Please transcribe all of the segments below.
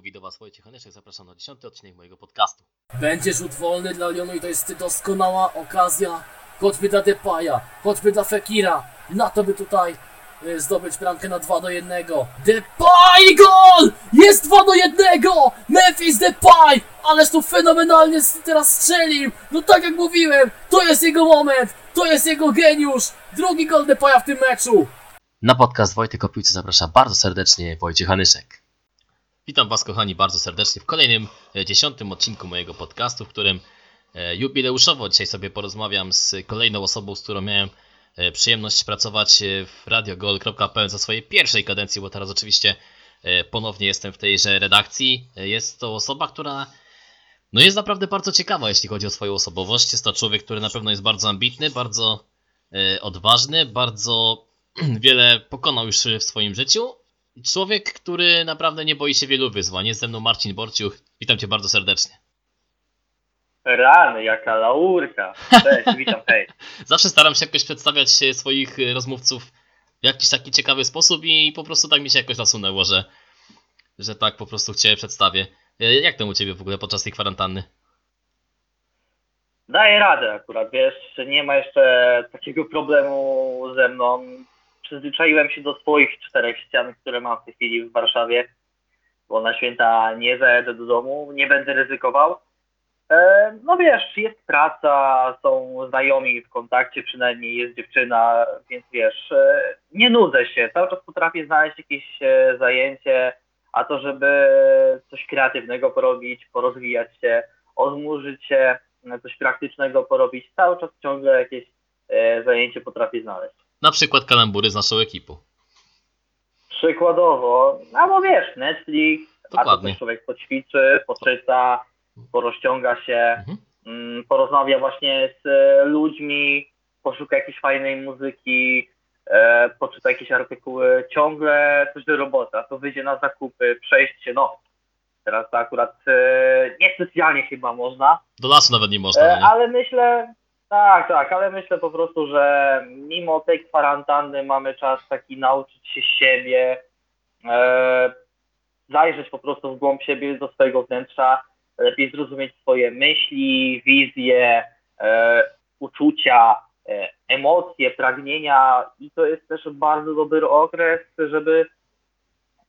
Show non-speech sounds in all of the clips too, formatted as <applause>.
Mówi do Was Wojciech Anyszek, zapraszam na 10 odcinek mojego podcastu. Będzie rzut wolny dla Lyonu i to jest doskonała okazja, choćby dla Depaya, choćby dla Fekira, na to by tutaj y, zdobyć bramkę na 2 do 1. Depay gol! Jest 2 do 1! Memphis Depay! Ależ tu fenomenalnie teraz strzelił! No tak jak mówiłem, to jest jego moment, to jest jego geniusz! Drugi gol Depaya w tym meczu! Na podcast Wojtek o piłce zaprasza bardzo serdecznie Wojciech Anyszek. Witam Was kochani bardzo serdecznie w kolejnym e, dziesiątym odcinku mojego podcastu, w którym e, jubileuszowo dzisiaj sobie porozmawiam z kolejną osobą, z którą miałem e, przyjemność pracować w radiogol.pl za swojej pierwszej kadencji, bo teraz oczywiście ponownie jestem w tejże redakcji. Jest to osoba, która no jest naprawdę bardzo ciekawa, jeśli chodzi o swoją osobowość. Jest to człowiek, który na pewno jest bardzo ambitny, bardzo odważny, bardzo <clears throat> wiele pokonał już w swoim życiu. Człowiek, który naprawdę nie boi się wielu wyzwań. Jest ze mną Marcin Borciuch. Witam Cię bardzo serdecznie. Rany, jaka laurka. Cześć, <laughs> witam, hej. Zawsze staram się jakoś przedstawiać się swoich e, rozmówców w jakiś taki ciekawy sposób i po prostu tak mi się jakoś nasunęło, że, że tak po prostu Cię przedstawię. E, Jak tam u Ciebie w ogóle podczas tej kwarantanny? Daję radę akurat, wiesz, nie ma jeszcze takiego problemu ze mną. Przyzwyczaiłem się do swoich czterech ścian, które mam w tej chwili w Warszawie, bo na święta nie zajadę do domu, nie będę ryzykował. E, No wiesz, jest praca, są znajomi w kontakcie, przynajmniej jest dziewczyna, więc wiesz, e, nie nudzę się, cały czas potrafię znaleźć jakieś e, zajęcie, a to, żeby coś kreatywnego porobić, porozwijać się, odmurzyć się, coś praktycznego porobić, cały czas ciągle jakieś zajęcie potrafię znaleźć. Na przykład kalambury z naszą ekipą. Przykładowo, albo wiesz, Netflix, a to Dokładnie. też człowiek poćwiczy, poczyta, porozciąga się, Mhm. mm, porozmawia właśnie z e, ludźmi, poszuka jakiejś fajnej muzyki, e, poczyta jakieś artykuły, ciągle coś do roboty, a to wyjdzie na zakupy, przejść się, no teraz to akurat e, niespecjalnie chyba można, Do lasu nawet nie można. E, no? Ale myślę, tak, tak, ale myślę po prostu, że mimo tej kwarantanny mamy czas taki nauczyć się siebie, e, zajrzeć po prostu w głąb siebie do swojego wnętrza, lepiej zrozumieć swoje myśli, wizje, e, uczucia, e, emocje, pragnienia i to jest też bardzo dobry okres, żeby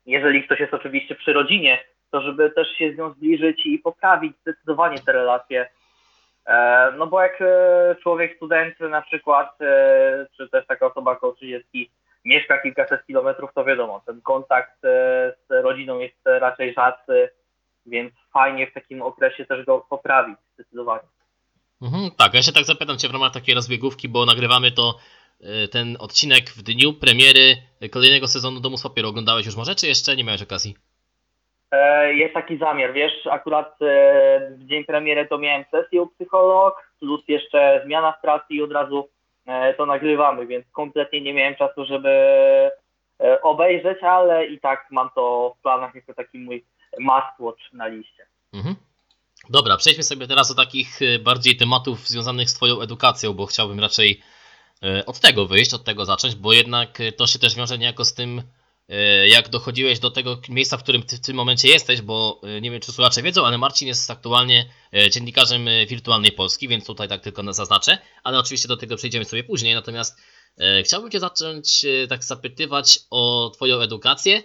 jeżeli ktoś jest oczywiście przy rodzinie, to żeby też się z nią zbliżyć i poprawić zdecydowanie te relacje. E, No bo jak e, człowiek student na przykład, e, czy też taka osoba około 30 mieszka kilkaset kilometrów, to wiadomo, ten kontakt z rodziną jest raczej rzadszy, więc fajnie w takim okresie też go poprawić zdecydowanie. Mhm, tak, ja się tak zapytam Cię w ramach takiej rozbiegówki, bo nagrywamy to ten odcinek w dniu premiery kolejnego sezonu Domu z Papieru. Oglądałeś już może, czy jeszcze nie miałeś okazji? E, Jest taki zamiar, wiesz, akurat e, w dzień premiery to miałem sesję u psycholog, plus jeszcze zmiana w pracy i od razu e, to nagrywamy, więc kompletnie nie miałem czasu, żeby obejrzeć, ale i tak mam to w planach jako taki mój must na liście. Mhm. Dobra, przejdźmy sobie teraz do takich bardziej tematów związanych z Twoją edukacją, bo chciałbym raczej od tego wyjść, od tego zacząć, bo jednak to się też wiąże niejako z tym, jak dochodziłeś do tego miejsca, w którym Ty w tym momencie jesteś, bo e, nie wiem, czy słuchacze wiedzą, ale Marcin jest aktualnie e, dziennikarzem e, Wirtualnej Polski, więc tutaj tak tylko na- zaznaczę, ale oczywiście do tego przejdziemy sobie później, natomiast e, chciałbym Cię zacząć e, tak zapytywać o Twoją edukację,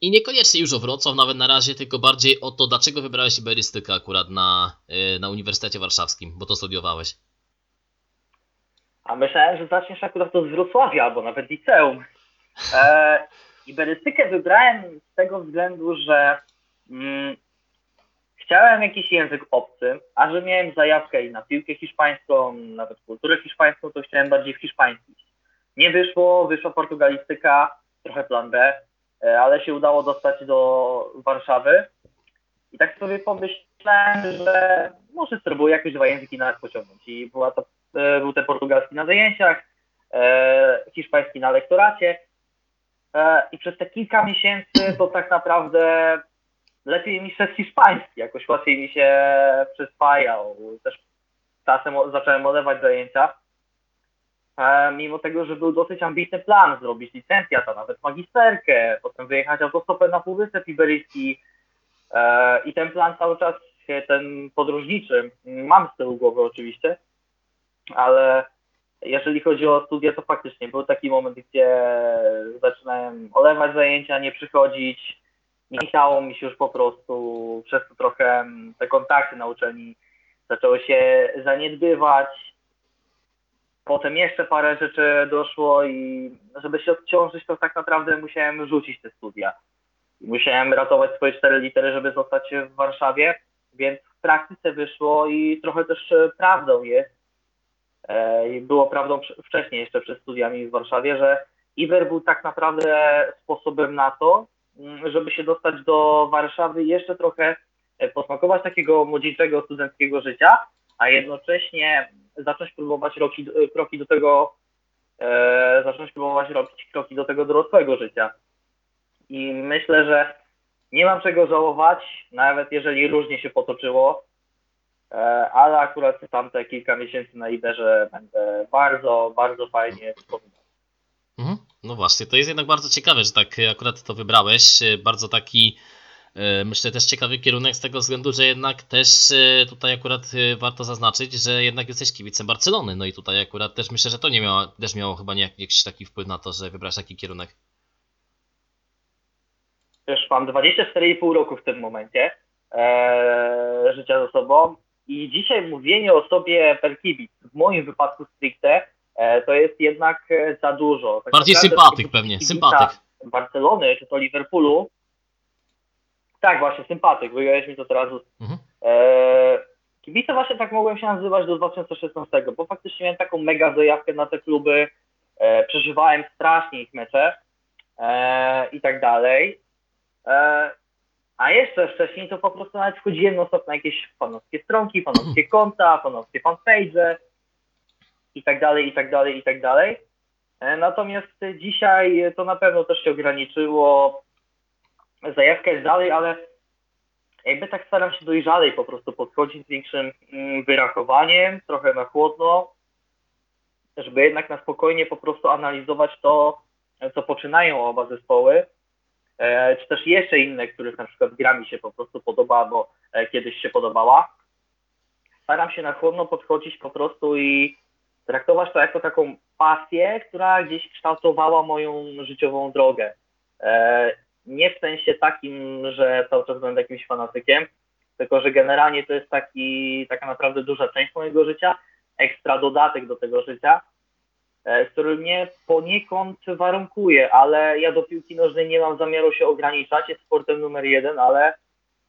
i niekoniecznie już o Wrocław nawet na razie, tylko bardziej o to, dlaczego wybrałeś iberystykę akurat na, na Uniwersytecie Warszawskim, bo to studiowałeś. A myślałem, że zaczniesz akurat z Wrocławia albo nawet liceum. E, iberystykę wybrałem z tego względu, że mm, chciałem jakiś język obcy, a że miałem zajawkę i na piłkę hiszpańską, nawet kulturę hiszpańską, to chciałem bardziej w hiszpański. Nie wyszło, wyszła portugalistyka, trochę plan B, e, ale się udało dostać do Warszawy. I tak sobie pomyślałem, że może spróbuję jakoś dwa języki na raz pociągnąć. I była to e, był ten portugalski na zajęciach, e, hiszpański na lektoracie. E, I przez te kilka miesięcy to tak naprawdę lepiej mi szedł hiszpański, jakoś łatwiej mi się przyswajał. Też czasem zacząłem olewać zajęcia. E, mimo tego, że był dosyć ambitny plan zrobić licencjat, a nawet magisterkę, potem wyjechać autostopem na Półwysep Iberyjski, E, I ten plan cały czas, ten podróżniczy, mam z tyłu głowy oczywiście, ale jeżeli chodzi o studia, to faktycznie był taki moment, gdzie zaczynałem olewać zajęcia, nie przychodzić, nie chciało mi się już po prostu, przez to trochę mm, te kontakty na uczelni zaczęły się zaniedbywać. Potem jeszcze parę rzeczy doszło i żeby się odciążyć, to tak naprawdę musiałem rzucić te studia. Musiałem ratować swoje cztery litery, żeby zostać w Warszawie, więc w praktyce wyszło i trochę też e, prawdą jest, i było prawdą wcześniej jeszcze przed studiami w Warszawie, że Iwer był tak naprawdę sposobem na to, mm, żeby się dostać do Warszawy jeszcze trochę e, posmakować takiego młodzieńczego, studenckiego życia, a jednocześnie zacząć próbować roki, e, kroki do tego, e, zacząć próbować robić kroki do tego dorosłego życia. I myślę, że nie mam czego żałować, nawet jeżeli różnie się potoczyło, e, ale akurat tamte kilka miesięcy na Iberze będę bardzo, bardzo fajnie wspominał. Mhm. No właśnie, to jest jednak bardzo ciekawe, że tak e, akurat to wybrałeś. E, Bardzo taki, e, myślę, też ciekawy kierunek z tego względu, że jednak też e, tutaj akurat e, warto zaznaczyć, że jednak jesteś kibicem Barcelony. No i tutaj akurat też myślę, że to nie miało, też miało chyba nie, jakiś taki wpływ na to, że wybrałeś taki kierunek. Też mam 24,5 roku w tym momencie e, życia za sobą i dzisiaj mówienie o sobie per kibic, w moim wypadku stricte, e, to jest jednak e, za dużo. Tak Bardziej sympatyk pewnie, sympatyk. Barcelony czy to Liverpoolu. Tak, właśnie, sympatyk, wyjąłeś mi to teraz. Mhm. E, kibice właśnie tak mogłem się nazywać do 2016, bo faktycznie miałem taką mega zajawkę na te kluby, e, przeżywałem strasznie ich mecze e, i tak dalej. E, a jeszcze wcześniej to po prostu nawet wchodziłem stop na jakieś fanowskie stronki, fanowskie konta, fanowskie fanpage i tak dalej, i tak dalej, i tak dalej. E, Natomiast dzisiaj to na pewno też się ograniczyło. Zajawka jest dalej, ale jakby tak staram się dojrzalej po prostu podchodzić z większym mm, wyrachowaniem, trochę na chłodno, żeby jednak na spokojnie po prostu analizować to, co poczynają oba zespoły, czy też jeszcze inne, których na przykład gra mi się po prostu podoba, bo e, kiedyś się podobała. Staram się na chłodno podchodzić po prostu i traktować to jako taką pasję, która gdzieś kształtowała moją życiową drogę. E, nie w sensie takim, że cały czas będę jakimś fanatykiem, tylko że generalnie to jest taki, taka naprawdę duża część mojego życia, ekstra dodatek do tego życia, e, który mnie poniekąd warunkuje, ale ja do piłki nożnej nie mam zamiaru się ograniczać, jest sportem numer jeden, ale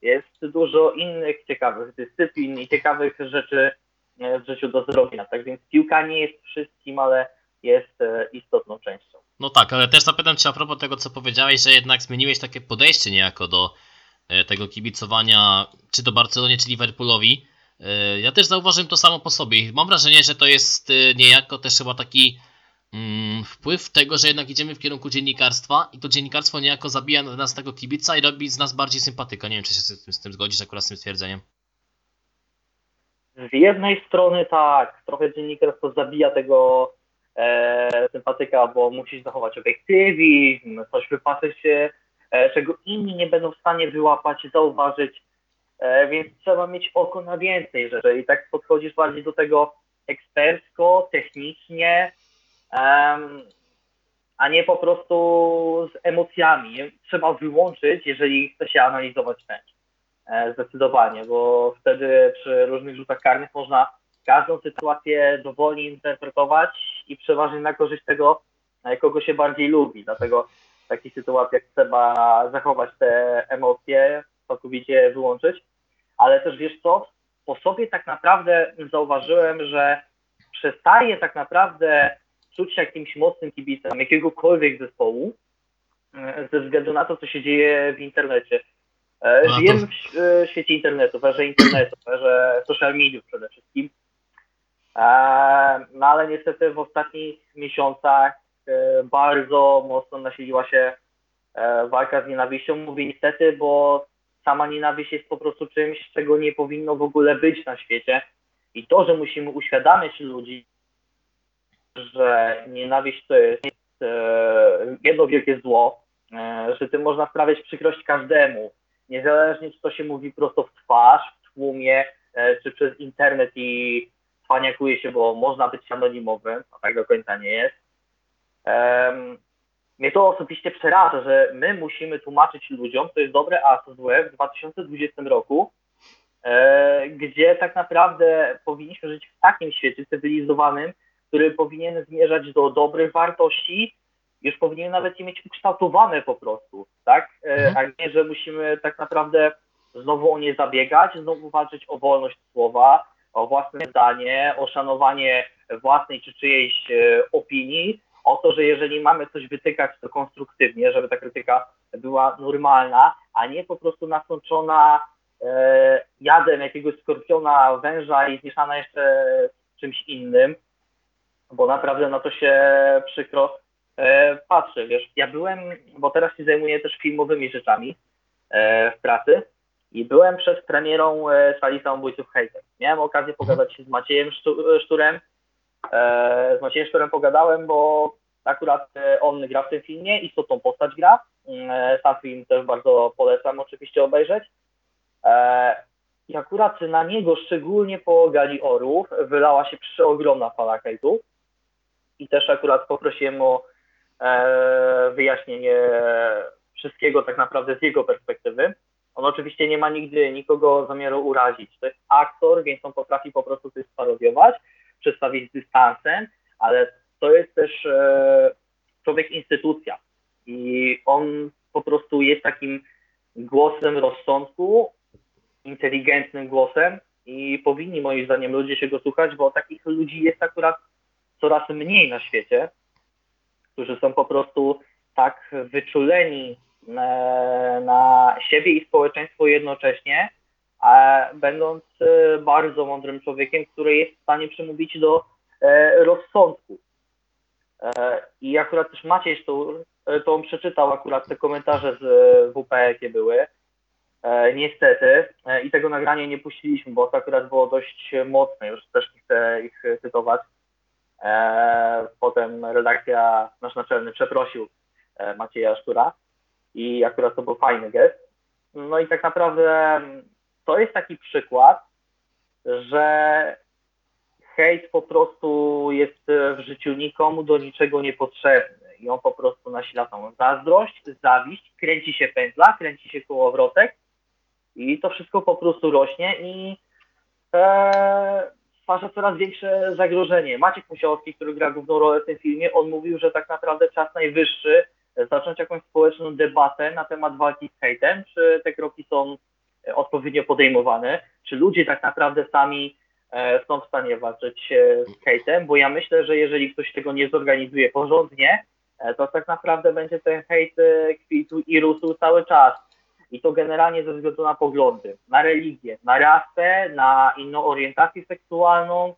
jest dużo innych ciekawych dyscyplin i ciekawych rzeczy e, w życiu do zrobienia. Tak więc piłka nie jest wszystkim, ale jest e, istotną częścią. No tak, ale też zapytam Cię a propos tego, co powiedziałeś, że jednak zmieniłeś takie podejście niejako do e, tego kibicowania, czy to Barcelonie, czy Liverpoolowi. E, Ja też zauważyłem to samo po sobie. Mam wrażenie, że to jest e, niejako też chyba taki mm, wpływ tego, że jednak idziemy w kierunku dziennikarstwa i to dziennikarstwo niejako zabija nas tego kibica i robi z nas bardziej sympatyka. Nie wiem, czy się z tym, z tym zgodzisz akurat z tym stwierdzeniem. Z jednej strony tak, trochę dziennikarstwo zabija tego e, sympatyka, bo musisz zachować obiektywizm, coś wypatrzeć się, e, czego inni nie będą w stanie wyłapać, zauważyć, więc trzeba mieć oko na więcej rzeczy i tak podchodzisz bardziej do tego ekspercko, technicznie, a nie po prostu z emocjami. Trzeba wyłączyć, jeżeli chce się analizować mecz. E, Zdecydowanie, bo wtedy przy różnych rzutach karnych można każdą sytuację dowolnie interpretować i przeważnie na korzyść tego, e, kogo się bardziej lubi. Dlatego w takich sytuacjach trzeba zachować te emocje, całkowicie wyłączyć. Ale też wiesz co, po sobie tak naprawdę zauważyłem, że przestaję tak naprawdę czuć się jakimś mocnym kibicem jakiegokolwiek zespołu e, ze względu na to, co się dzieje w internecie. E, No to- Żyjemy w świecie internetu, w internetu, w social mediów przede wszystkim. E, No ale niestety w ostatnich miesiącach bardzo mocno nasiliła się walka z nienawiścią. Mówię niestety, bo sama nienawiść jest po prostu czymś, czego nie powinno w ogóle być na świecie. I to, że musimy uświadamiać ludzi, że nienawiść to jest e, jedno wielkie zło, e, że tym można sprawiać przykrość każdemu, niezależnie czy to się mówi prosto w twarz, w tłumie, e, czy przez internet i cwaniakuje się, bo można być anonimowym, a tak do końca nie jest. Mnie to osobiście przeraża, że my musimy tłumaczyć ludziom, co jest dobre, a co złe w 2020 roku, e, gdzie tak naprawdę powinniśmy żyć w takim świecie cywilizowanym, który powinien zmierzać do dobrych wartości, już powinien nawet je mieć ukształtowane po prostu, tak? E, Mhm. A nie, że musimy tak naprawdę znowu o nie zabiegać, znowu walczyć o wolność słowa, o własne zdanie, o szanowanie własnej czy czyjejś e, opinii, o to, że jeżeli mamy coś wytykać, to konstruktywnie, żeby ta krytyka była normalna, a nie po prostu nasączona e, jadem jakiegoś skorpiona, węża i zmieszana jeszcze z czymś innym, bo naprawdę na to się przykro e, patrzy. Wiesz, ja byłem, bo teraz się zajmuję też filmowymi rzeczami e, w pracy i byłem przed premierą e, sali samobójców hejter. Miałem okazję pogadać się z Maciejem Sztu- Szturem, z Maciejem pogadałem, bo akurat e, on gra w tym filmie, istotną postać gra. E, Sam film też bardzo polecam oczywiście obejrzeć. E, I akurat na niego, szczególnie po Gali Orów, wylała się przeogromna fala hejtu. I też akurat poprosiłem o e, wyjaśnienie wszystkiego tak naprawdę z jego perspektywy. On oczywiście nie ma nigdy nikogo zamiaru urazić. To jest aktor, więc on potrafi po prostu coś sparodiować przedstawić z dystansem, ale to jest też e, człowiek instytucja. I on po prostu jest takim głosem rozsądku, inteligentnym głosem i powinni moim zdaniem ludzie się go słuchać, bo takich ludzi jest akurat coraz mniej na świecie, którzy są po prostu tak wyczuleni e, na siebie i społeczeństwo jednocześnie, będąc e, bardzo mądrym człowiekiem, który jest w stanie przemówić do e, rozsądku. E, I akurat też Maciej to, to on przeczytał akurat te komentarze z e, WP, jakie były. E, niestety. E, I tego nagrania nie puściliśmy, bo to akurat było dość mocne, już też nie chcę ich cytować. E, potem redakcja, nasz naczelny przeprosił e, Macieja Sztura i akurat to był fajny gest. No i tak naprawdę to jest taki przykład, że hejt po prostu jest w życiu nikomu do niczego niepotrzebny i on po prostu nasila tą zazdrość, zawiść, kręci się pętla, kręci się kołowrotek i to wszystko po prostu rośnie i e, stwarza coraz większe zagrożenie. Maciek Musiałowski, który gra główną rolę w tym filmie, on mówił, że tak naprawdę czas najwyższy zacząć jakąś społeczną debatę na temat walki z hejtem, czy te kroki są odpowiednio podejmowane, czy ludzie tak naprawdę sami e, są w stanie walczyć e, z hejtem, bo ja myślę, że jeżeli ktoś tego nie zorganizuje porządnie, e, to tak naprawdę będzie ten hejt kwitł i rósł cały czas. I to generalnie ze względu na poglądy, na religię, na rasę, na inną orientację seksualną,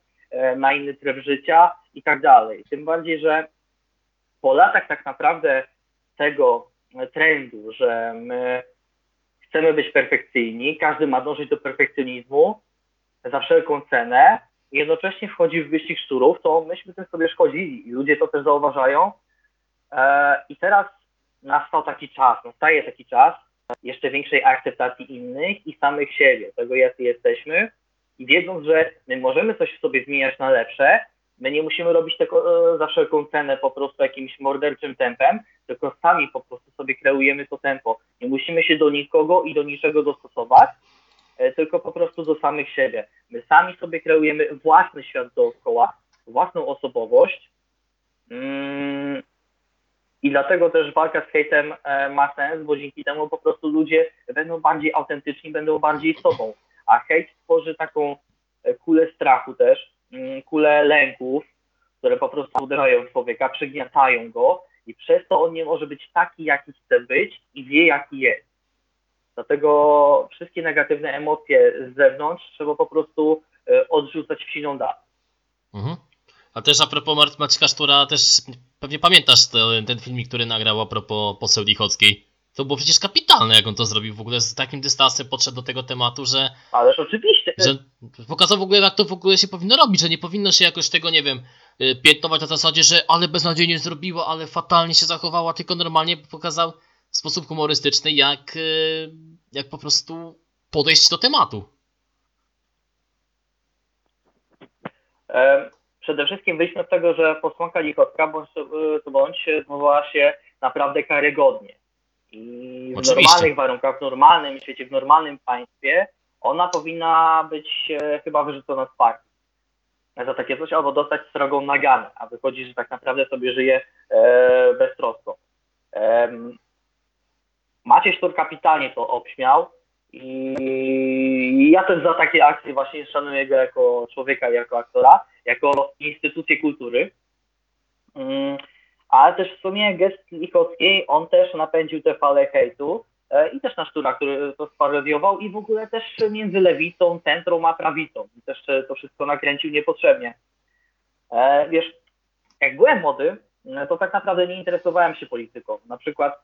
na inny tryb życia i tak dalej. Tym bardziej, że po latach tak naprawdę tego trendu, że my chcemy być perfekcyjni, każdy ma dążyć do perfekcjonizmu za wszelką cenę i jednocześnie wchodzi w wyścig szczurów, to myśmy tym sobie szkodzili i ludzie to też zauważają. E, I teraz nastał taki czas, nastaje taki czas jeszcze większej akceptacji innych i samych siebie, tego jacy jesteśmy i wiedząc, że my możemy coś w sobie zmieniać na lepsze, my nie musimy robić tego e, za wszelką cenę po prostu jakimś morderczym tempem, tylko sami po prostu sobie kreujemy to tempo. Nie musimy się do nikogo i do niczego dostosować, e, tylko po prostu do samych siebie. My sami sobie kreujemy własny świat dookoła, własną osobowość. Mm, I dlatego też walka z hejtem e, ma sens, bo dzięki temu po prostu ludzie będą bardziej autentyczni, będą bardziej sobą. A hejt tworzy taką e, kulę strachu też, mm, kulę lęków, które po prostu uderzają w człowieka, przygniatają go i przez to on nie może być taki, jaki chce być i wie, jaki jest. Dlatego wszystkie negatywne emocje z zewnątrz trzeba po prostu e, odrzucać w siną dal. Mhm. A też a propos Maćka Sztura, też pewnie pamiętasz te, ten filmik, który nagrał a propos poseł Lichockiej. To było przecież kapitalne, jak on to zrobił w ogóle z takim dystansem podszedł do tego tematu, że, Ależ oczywiście, że pokazał w ogóle, jak to w ogóle się powinno robić, że nie powinno się jakoś tego, nie wiem, y, piętnować na zasadzie, że ale beznadziejnie zrobiła, ale fatalnie się zachowała, tylko normalnie pokazał w sposób humorystyczny, jak, y, jak po prostu podejść do tematu. Przede wszystkim wyjdźmy z tego, że posłanka Lichotka bądź to bądź zachowała się naprawdę karygodnie. I w Oczywiście. normalnych warunkach, w normalnym świecie, w normalnym państwie ona powinna być e, chyba wyrzucona z partii za takie coś, albo dostać srogą naganę, a wychodzi, że tak naprawdę sobie żyje e, beztrosko. Em, Maciej Sztur kapitalnie to obśmiał i ja też za takie akcje właśnie szanuję go jako człowieka jako aktora, jako instytucję kultury. Ale też w sumie gest Lichockiej, on też napędził tę falę hejtu e, i też na Sztura, który to sparodiował i w ogóle też między lewicą, centrum a prawicą. I też e, to wszystko nakręcił niepotrzebnie. E, Wiesz, jak byłem młody, to tak naprawdę nie interesowałem się polityką. Na przykład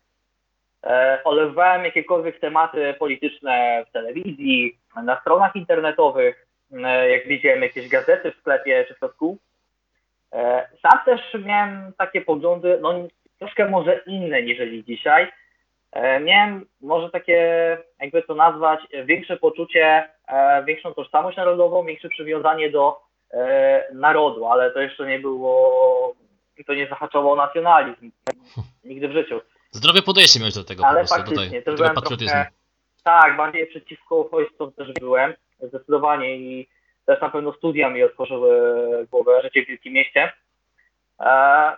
olewałem jakiekolwiek tematy polityczne w telewizji, na stronach internetowych, jak widziałem jakieś gazety w sklepie czy w kiosku. E, Sam też miałem takie poglądy, no troszkę może inne niżeli dzisiaj. E, Miałem może takie, jakby to nazwać, większe poczucie, e, większą tożsamość narodową, większe przywiązanie do narodu, ale to jeszcze nie było, to nie zahaczało o nacjonalizm. Nigdy w życiu. Zdrowe podejście miałeś do tego po Ale prostu, faktycznie, tutaj, też do tego patriotyzmu. trochę, tak, bardziej przeciwko uchodźcom też byłem, zdecydowanie i też na pewno studia mi otworzyły głowę, życie w wielkim mieście. E,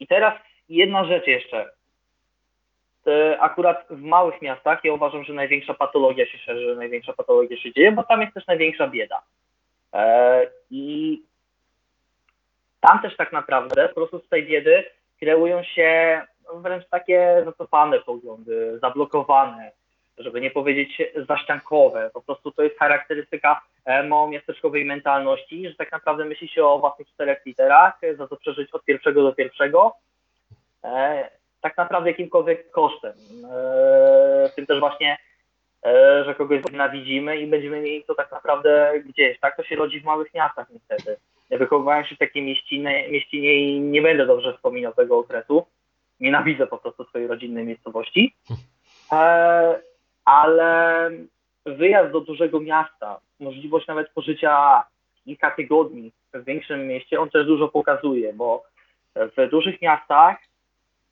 I teraz jedna rzecz jeszcze. E, Akurat w małych miastach ja uważam, że największa patologia się szerzy, największa patologia się dzieje, bo tam jest też największa bieda. E, I tam też tak naprawdę po prostu z tej biedy kreują się wręcz takie zacofane poglądy, zablokowane, żeby nie powiedzieć zaściankowe. Po prostu to jest charakterystyka e, małomiasteczkowej mentalności, że tak naprawdę myśli się o własnych czterech literach, za to przeżyć od pierwszego do pierwszego, e, tak naprawdę jakimkolwiek kosztem. E, w tym też właśnie, że kogoś nienawidzimy i będziemy mieli to tak naprawdę gdzieś. Tak to się rodzi w małych miastach niestety. Ja wychowywałem się w takiej mieścinie, mieścinie i nie będę dobrze wspominał tego okresu. Nienawidzę po prostu swojej rodzinnej miejscowości. E, ale wyjazd do dużego miasta, możliwość nawet pożycia kilka tygodni w większym mieście, on też dużo pokazuje, bo w dużych miastach,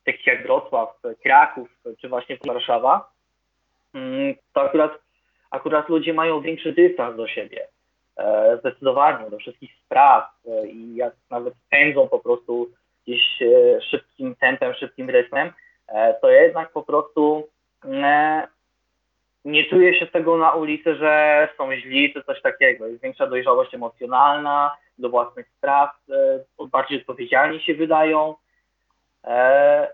takich jak Wrocław, Kraków czy właśnie Warszawa, mm, to akurat, akurat ludzie mają większy dystans do siebie. E, Zdecydowanie do wszystkich spraw e, i jak nawet pędzą po prostu gdzieś e, szybkim tempem, szybkim rytmem, to jednak po prostu e, nie czuje się tego na ulicy, że są źli czy coś takiego. Jest większa dojrzałość emocjonalna do własnych spraw, e, bardziej odpowiedzialni się wydają. E,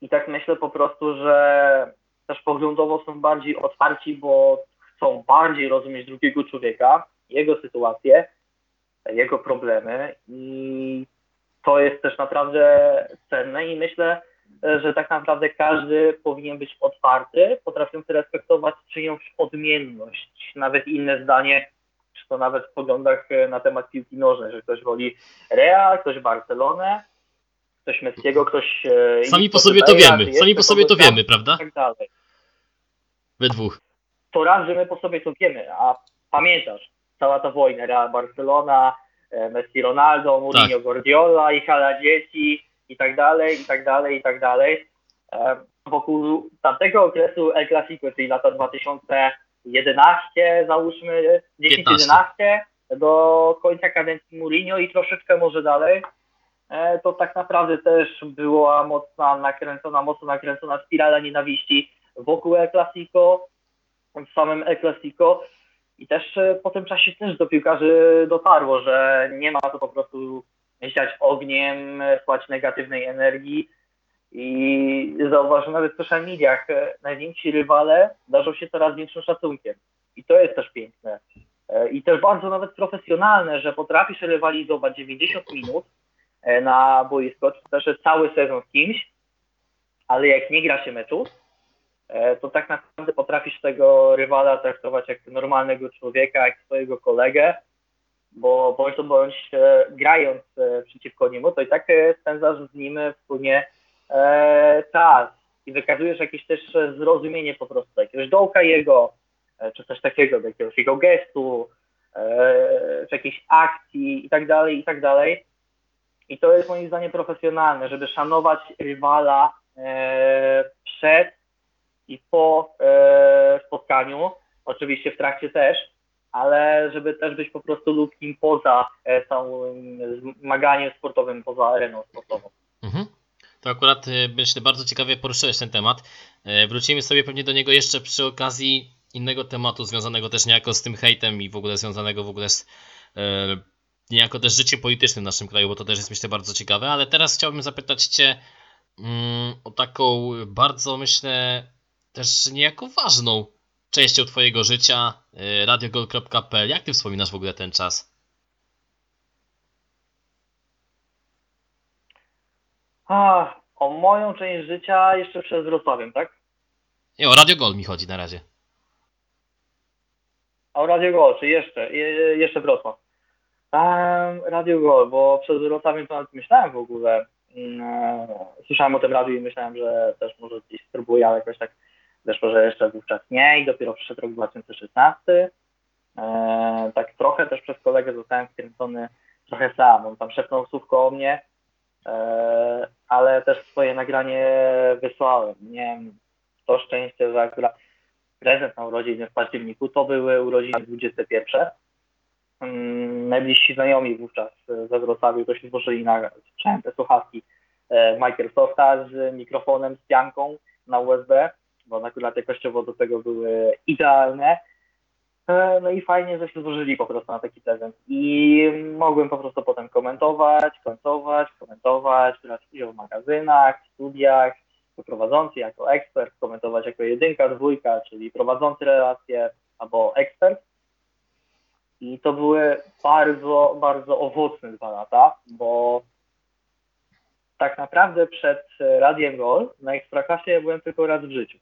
I tak myślę po prostu, że też poglądowo są bardziej otwarci, bo chcą bardziej rozumieć drugiego człowieka, jego sytuację, jego problemy i to jest też naprawdę cenne i myślę, że tak naprawdę każdy powinien być otwarty, potrafiący respektować czyjąś odmienność, nawet inne zdanie, czy to nawet w poglądach na temat piłki nożnej, że ktoś woli Real, ktoś Barcelonę, ktoś Messiego, ktoś... e, Sami po sobie to wiemy, sami po sobie to wiemy, prawda? I tak dalej. We dwóch. To raz, że my po sobie to wiemy, a pamiętasz, cała ta wojna, Real Barcelona, e, Messi Ronaldo, Mourinho Guardiola, ich ala dzieci i tak dalej, i tak dalej, i tak dalej. E, Wokół tamtego okresu El Clasico, czyli lata 2011, załóżmy 10-11, do końca kadencji Mourinho i troszeczkę może dalej, e, to tak naprawdę też była mocna nakręcona, mocno nakręcona spirala nienawiści wokół El Clasico, w samym El Clasico i też e, po tym czasie też do piłkarzy dotarło, że nie ma to po prostu siać ogniem, słać negatywnej energii. I zauważyłem nawet w social mediach, najwięksi rywale darzą się coraz większym szacunkiem. I to jest też piękne. E, I też bardzo nawet profesjonalne, że potrafisz rywalizować 90 minut e, na boisko, czy też cały sezon z kimś, ale jak nie gra się meczu, e, to tak naprawdę potrafisz tego rywala traktować jak normalnego człowieka, jak swojego kolegę, bo bądź to bądź e, grając e, przeciwko niemu, to i tak e, spędzasz z nim wspólnie e, czas. i wykazujesz jakieś też e, zrozumienie po prostu jakiegoś dołka jego, e, czy coś takiego, do jakiegoś jego gestu, e, czy jakiejś akcji i tak dalej, i tak dalej. I to jest moim zdaniem profesjonalne, żeby szanować rywala e, przed i po e, spotkaniu, oczywiście w trakcie też, ale żeby też być po prostu ludzkim poza e, całym zmaganiem sportowym, poza areną sportową. Mhm. To akurat y, myślę bardzo ciekawie poruszyłeś ten temat. E, Wrócimy sobie pewnie do niego jeszcze przy okazji innego tematu związanego też niejako z tym hejtem i w ogóle związanego w ogóle z e, niejako też życiem politycznym w naszym kraju, bo to też jest myślę bardzo ciekawe, ale teraz chciałbym zapytać Cię mm, o taką bardzo myślę też niejako ważną częścią Twojego życia, e, radiogol.pl. Jak Ty wspominasz w ogóle ten czas? A, o moją część życia jeszcze przed Wrocławiem, tak? Nie, o Radio Gol mi chodzi na razie. A o Radio Gol, czy jeszcze, je, jeszcze Wrocław? Um, Radio Gol, bo przed Wrocławiem to nawet myślałem w ogóle. Mm, e, Słyszałem o tym radiu i myślałem, że też może gdzieś spróbuję, ale jakoś tak wyszło, że jeszcze wówczas nie i dopiero przyszedł rok 2016. E, tak trochę też przez kolegę zostałem wkręcony trochę sam. On tam szepnął słówko o mnie, e, ale też swoje nagranie wysłałem. Miałem to szczęście, że akurat prezent na urodziny w październiku to były urodziny 21. Mm, najbliżsi znajomi wówczas ze Wrocławiu to się złożyli na sprzęt, słuchawki e, Microsofta z mikrofonem, z pianką na USB, bo akurat jakościowo do tego były idealne. E, No i fajnie, że się złożyli po prostu na taki prezent. I mogłem po prostu potem komentować, komentować, komentować, brać udział w magazynach, studiach, jako prowadzący, jako ekspert, komentować jako jedynka, dwójka, czyli prowadzący relacje albo ekspert. I to były bardzo, bardzo owocne dwa lata, bo tak naprawdę przed Radiem Gol na Ekstraklasie byłem tylko raz w życiu.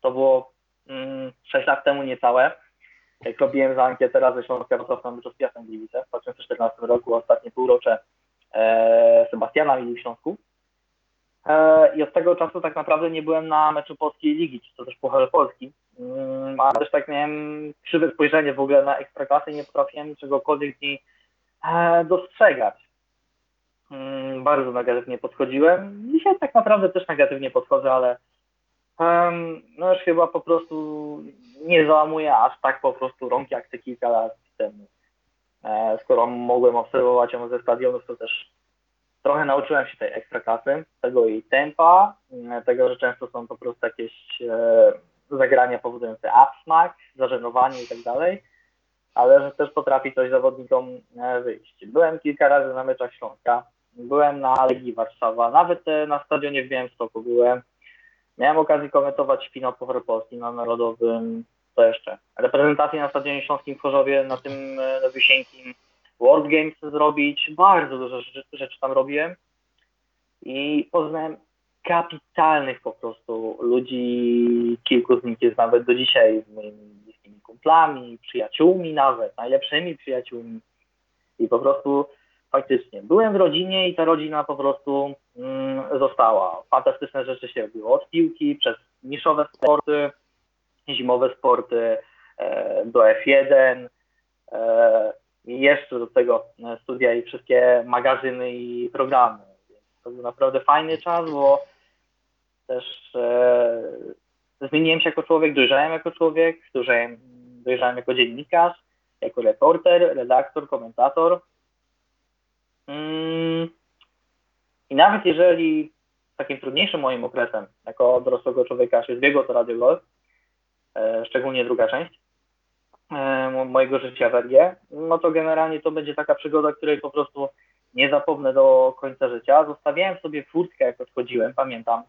To było mm, 6 lat temu niecałe. Jak robiłem za ankietę razy Śląska Wrocław na Mistrzostwie Gliwice w 2014 roku, ostatnie półrocze e, Sebastiana w Śląsku. E, I od tego czasu tak naprawdę nie byłem na meczu Polskiej Ligi, czy to też Puchar Polski. Mm, A też tak miałem krzywe spojrzenie w ogóle na ekstraklasę i nie potrafiłem czegokolwiek w niej e, dostrzegać. Mm, Bardzo negatywnie podchodziłem. Dzisiaj tak naprawdę też negatywnie podchodzę, ale no już chyba po prostu nie załamuję aż tak po prostu rąk jak te kilka lat temu. E, Skoro mogłem obserwować ją ze stadionów, to też trochę nauczyłem się tej ekstraklasy, tego jej tempa, m, tego, że często są po prostu jakieś e, zagrania powodujące absmak, zażenowanie i tak dalej, ale że też potrafi coś zawodnikom e, wyjść. Byłem kilka razy na meczach Śląska, byłem na Legii Warszawa, nawet e, na stadionie w Białymstoku byłem. Miałem okazję komentować finał Puchar Polski na Narodowym, co jeszcze, reprezentację na Stadionie Śląskim w Chorzowie, na tym e, na Wysieńkim, World Games zrobić, bardzo dużo rzeczy, rzeczy tam robiłem. I poznałem kapitalnych po prostu ludzi, kilku z nich jest nawet do dzisiaj z moimi bliskimi kumplami, przyjaciółmi nawet, najlepszymi przyjaciółmi. I po prostu faktycznie byłem w rodzinie i ta rodzina po prostu mm, została. Fantastyczne rzeczy się robiło od piłki, przez niszowe sporty, zimowe sporty, e, do F1, e, i jeszcze do tego e, studia i wszystkie magazyny i programy. To był naprawdę fajny czas, bo też e, zmieniłem się jako człowiek, dojrzałem jako człowiek, dojrzałem, dojrzałem jako dziennikarz, jako reporter, redaktor, komentator. Mm. I nawet jeżeli takim trudniejszym moim okresem jako dorosłego człowieka się zbiegło to Radio Gol, e, szczególnie druga część, e, mo- mojego życia w RG, no to generalnie to będzie taka przygoda, której po prostu nie zapomnę do końca życia. Zostawiałem sobie furtkę, jak odchodziłem, pamiętam,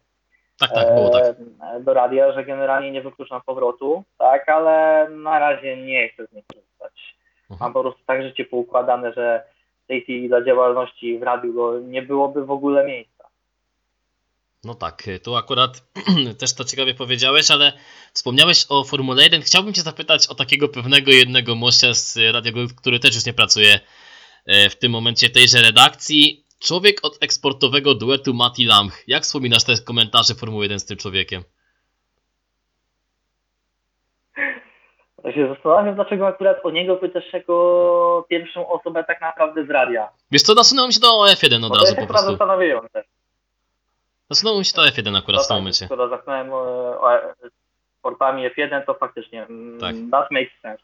Tak, tak, było tak. e, do radia, że generalnie nie wykluczam powrotu, tak, ale na razie nie chcę z niej korzystać. Mam Mhm. po prostu tak życie poukładane, że tej chwili dla działalności w radiu go nie byłoby w ogóle miejsca. No tak, tu akurat <clears throat> też to ciekawie powiedziałeś, ale wspomniałeś o Formule 1. Chciałbym Cię zapytać o takiego pewnego jednego mościa z Radio Gol, który też już nie pracuje e, w tym momencie tejże redakcji. Człowiek od eksportowego duetu Mati Lamch. Jak wspominasz te komentarze Formuły 1 z tym człowiekiem? Ja się zastanawiam, dlaczego akurat o niego pytasz jako pierwszą osobę tak naprawdę z radia. Wiesz co, nasunąłem się do F1 od Bo to razu jest po prostu. zastanawiające. Nasunąłem się do F1 akurat w tym momencie. Skoro e, o, e, sportami F1, to faktycznie mm, Tak. that makes sense.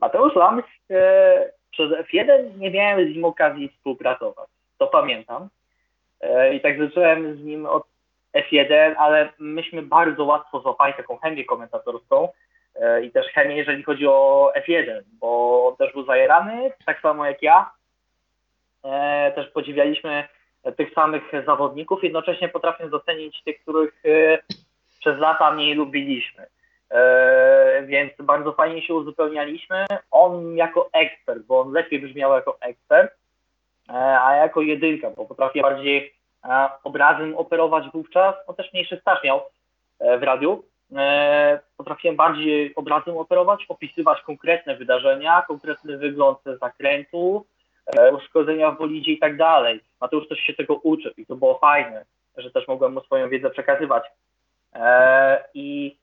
Mateusz Lamych e, przez F1 nie miałem z nim okazji współpracować. To pamiętam. E, I tak zacząłem z nim od F1, ale myśmy bardzo łatwo złapali taką chemię komentatorską e, i też chemię, jeżeli chodzi o F1, bo on też był zajerany, tak samo jak ja. E, też podziwialiśmy tych samych zawodników, jednocześnie potrafię docenić tych, których e, przez lata mniej lubiliśmy. E, Więc bardzo fajnie się uzupełnialiśmy. On jako ekspert, bo on lepiej brzmiał jako ekspert, e, a ja jako jedynka, bo potrafię bardziej e, obrazem operować wówczas. On też mniejszy staż miał e, w radiu. E, Potrafiłem bardziej obrazem operować, opisywać konkretne wydarzenia, konkretny wygląd zakrętu, e, uszkodzenia w bolidzie i tak dalej. Mateusz też się tego uczył i to było fajne, że też mogłem mu swoją wiedzę przekazywać. E, I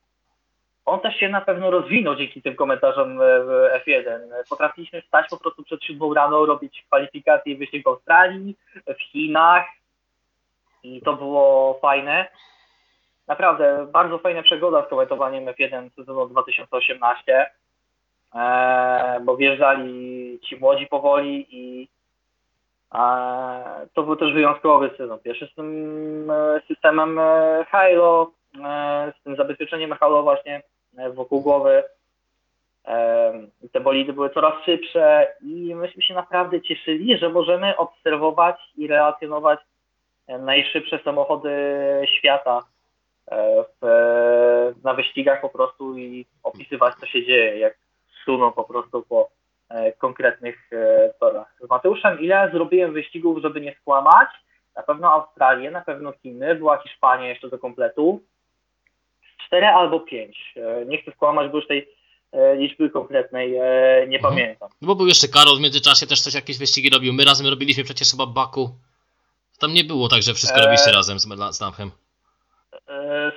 on też się na pewno rozwinął dzięki tym komentarzom w F1. Potrafiliśmy wstać po prostu przed siódmą rano, robić kwalifikacje wyścig w Australii, w Chinach i to było fajne. Naprawdę bardzo fajna przygoda z komentowaniem F1 sezonu 2018, e, bo wjeżdżali ci młodzi powoli i e, to był też wyjątkowy sezon. Pierwszy z tym e, systemem Halo, z tym zabezpieczeniem Halo właśnie wokół głowy. Te bolidy były coraz szybsze i myśmy się naprawdę cieszyli, że możemy obserwować i relacjonować najszybsze samochody świata w, na wyścigach po prostu i opisywać, co się dzieje, jak suną po prostu po e, konkretnych e, torach. Z Mateuszem ile zrobiłem wyścigów, żeby nie skłamać? Na pewno Australię, na pewno Chiny, była Hiszpania jeszcze do kompletu. Cztery albo pięć. E, Nie chcę skłamać, bo już tej e, liczby konkretnej e, nie Mhm. pamiętam. No bo był jeszcze Karol w międzyczasie, też coś jakieś wyścigi robił. My razem robiliśmy przecież chyba Baku. Tam nie było tak, że wszystko Eee. robiliście razem z, z.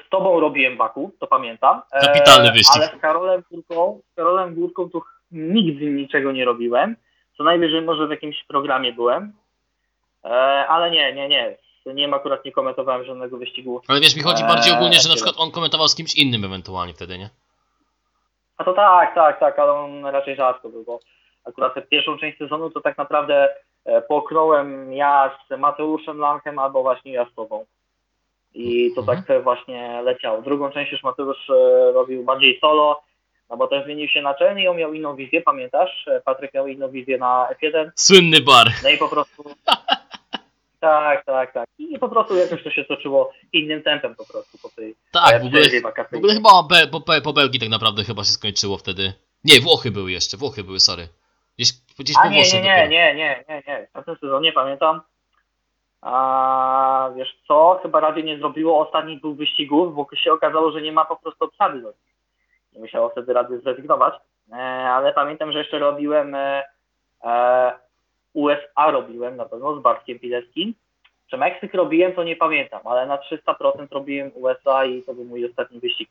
E, Z tobą robiłem Baku, to pamiętam. E, Kapitalny wyścig. Ale z Karolem Górką, z Karolem Górką to nigdy niczego nie robiłem. Co najwyżej może w jakimś programie byłem. E, Ale nie, nie, nie. Z nim akurat nie komentowałem żadnego wyścigu. Ale wiesz, mi chodzi Eee, bardziej ogólnie, że na przykład on komentował z kimś innym ewentualnie wtedy, nie? A to tak, tak, tak, ale on raczej rzadko był, bo akurat tę pierwszą część sezonu to tak naprawdę e, połknąłem ja z Mateuszem Lanchem albo właśnie ja z tobą. I to Mhm. tak właśnie leciało. Drugą część już Mateusz e, robił bardziej solo, no bo też zmienił się naczelny i on miał inną wizję, pamiętasz? E, Patryk miał inną wizję na F1, Słynny bar. no i po prostu... <laughs> Tak, tak, tak. I po prostu jakoś to się toczyło innym tempem po prostu po tej Tak, w ogóle, w ogóle chyba Be, po, po, Belgii tak naprawdę chyba się skończyło wtedy. Nie, Włochy były jeszcze, Włochy były, sorry. Gdzieś, gdzieś A po nie, Włoszech nie, nie, nie, nie, nie, nie. W tym sezonie pamiętam. A, wiesz co, chyba radio nie zrobiło ostatnich dwóch wyścigów, bo się okazało, że nie ma po prostu obsady do nich. Musiało wtedy radio zrezygnować. E, ale pamiętam, że jeszcze robiłem e, e, USA robiłem na pewno z Bartkiem Pileckim. Czy Meksyk robiłem, to nie pamiętam, ale na 300% robiłem USA i to był mój ostatni wyścig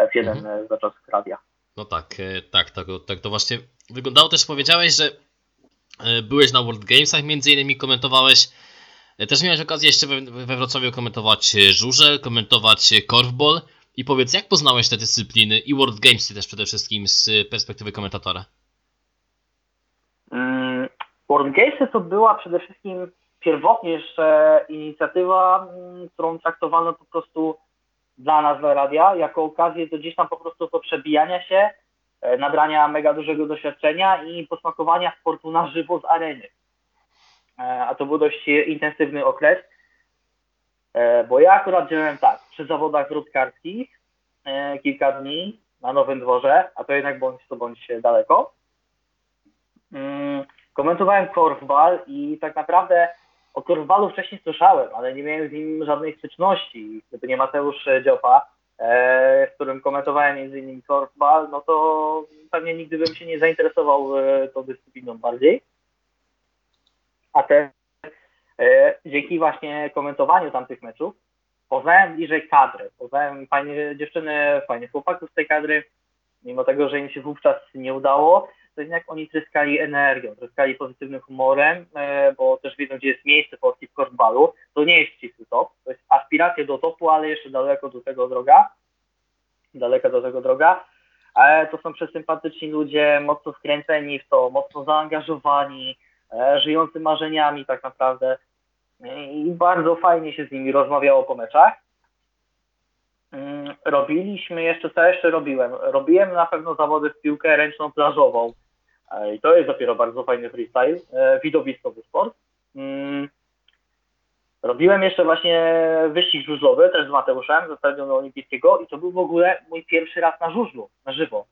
F1 Mhm. e, za czasów radia. No tak, e, tak, tak, tak to właśnie wyglądało. Też powiedziałeś, że e, byłeś na World Gamesach, między innymi komentowałeś. E, Też miałeś okazję jeszcze we, Wrocławiu komentować e, żużel, komentować e, korfball. I powiedz, jak poznałeś te dyscypliny i World Gamesy też przede wszystkim z perspektywy komentatora? World Gamesy to była przede wszystkim pierwotnie jeszcze inicjatywa, mm, którą traktowano po prostu dla nas, dla radia, jako okazję do gdzieś tam po prostu do przebijania się, nabrania mega dużego doświadczenia i posmakowania sportu na żywo z areny. E, A to był dość intensywny okres, e, bo ja akurat działałem tak, przy zawodach wrótkarskich e, kilka dni na Nowym Dworze, a to jednak bądź to bądź daleko. Mm, komentowałem korfbal i tak naprawdę o korfbalu wcześniej słyszałem, ale nie miałem z nim żadnej styczności. Gdyby nie Mateusz Dziopa, z którym komentowałem między innymi korfbal, no to pewnie nigdy bym się nie zainteresował tą dyscypliną bardziej. A te e, dzięki właśnie komentowaniu tamtych meczów poznałem bliżej kadry, poznałem fajne dziewczyny, fajnych chłopaków z tej kadry, mimo tego, że im się wówczas nie udało, to jednak oni tryskali energią, tryskali pozytywnym humorem, e, bo też wiedzą, gdzie jest miejsce Polski w korfbalu. To nie jest ścisły top, to jest aspiracja do topu, ale jeszcze daleko do tego droga. Daleka do tego droga. Ale to są przesympatyczni ludzie, mocno wkręceni w to, mocno zaangażowani, żyjący marzeniami tak naprawdę. I bardzo fajnie się z nimi rozmawiało po meczach. Mm, Robiliśmy jeszcze, co jeszcze robiłem? Robiłem na pewno zawody w piłkę ręczną plażową. E, I to jest dopiero bardzo fajny freestyle, e, widowiskowy sport. Mm, Robiłem jeszcze właśnie wyścig żużlowy, też z Mateuszem, ze Stadionu Olimpijskiego i to był w ogóle mój pierwszy raz na żużlu, na żywo.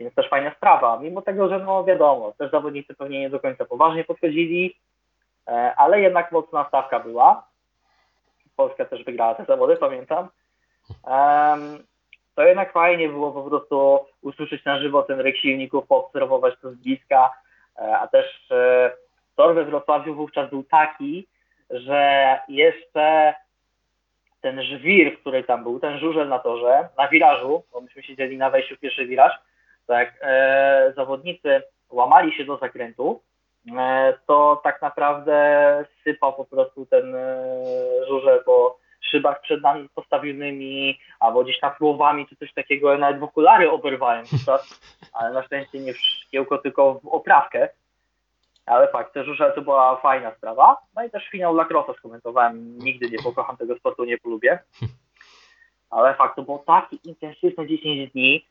Więc też fajna sprawa, mimo tego, że no wiadomo, też zawodnicy pewnie nie do końca poważnie podchodzili, e, ale jednak mocna stawka była. Polska też wygrała te zawody, pamiętam. To jednak fajnie było po prostu usłyszeć na żywo ten ryk silników, poobserwować to z bliska, e, a też e, tor we Wrocławiu wówczas był taki, że jeszcze ten żwir, który tam był, ten żużel na torze, na wirażu, bo myśmy siedzieli na wejściu w pierwszy wiraż, tak, e, zawodnicy łamali się do zakrętu, e, to tak naprawdę sypał po prostu ten e, żużel po szybach przed nami postawionymi, albo gdzieś tam próbowami, czy coś takiego, ja nawet w okulary oberwałem wówczas, <laughs> ale na szczęście nie w szkiełko, tylko w oprawkę. Ale fakt, że żużel to była fajna sprawa. No i też finał lacrosse skomentowałem. Nigdy nie pokocham tego sportu, nie polubię. <laughs> Ale fakt, to było takie intensywne 10 dni,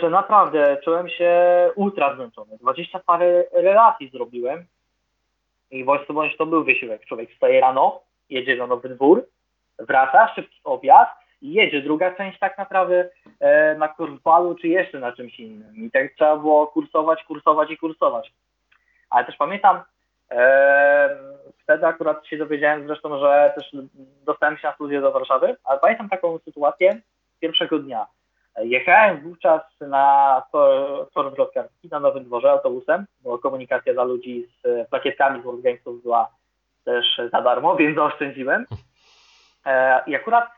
że naprawdę czułem się ultra zmęczony. 20 parę relacji zrobiłem. I bądź bądź to był wysiłek. Człowiek wstaje rano, jedzie na nowy dwór, wraca, szybki obiad i jedzie. Druga część tak naprawdę e, na korfbalu czy jeszcze na czymś innym. I tak trzeba było kursować, kursować i kursować. Ale też pamiętam, e, wtedy akurat się dowiedziałem zresztą, że też dostałem się na studia do Warszawy, ale pamiętam taką sytuację pierwszego dnia. Jechałem wówczas na tor, wrocławski na Nowym Dworze autobusem, bo komunikacja dla ludzi z plakietkami z World Gamesów była też za darmo, więc zaoszczędziłem. E, I akurat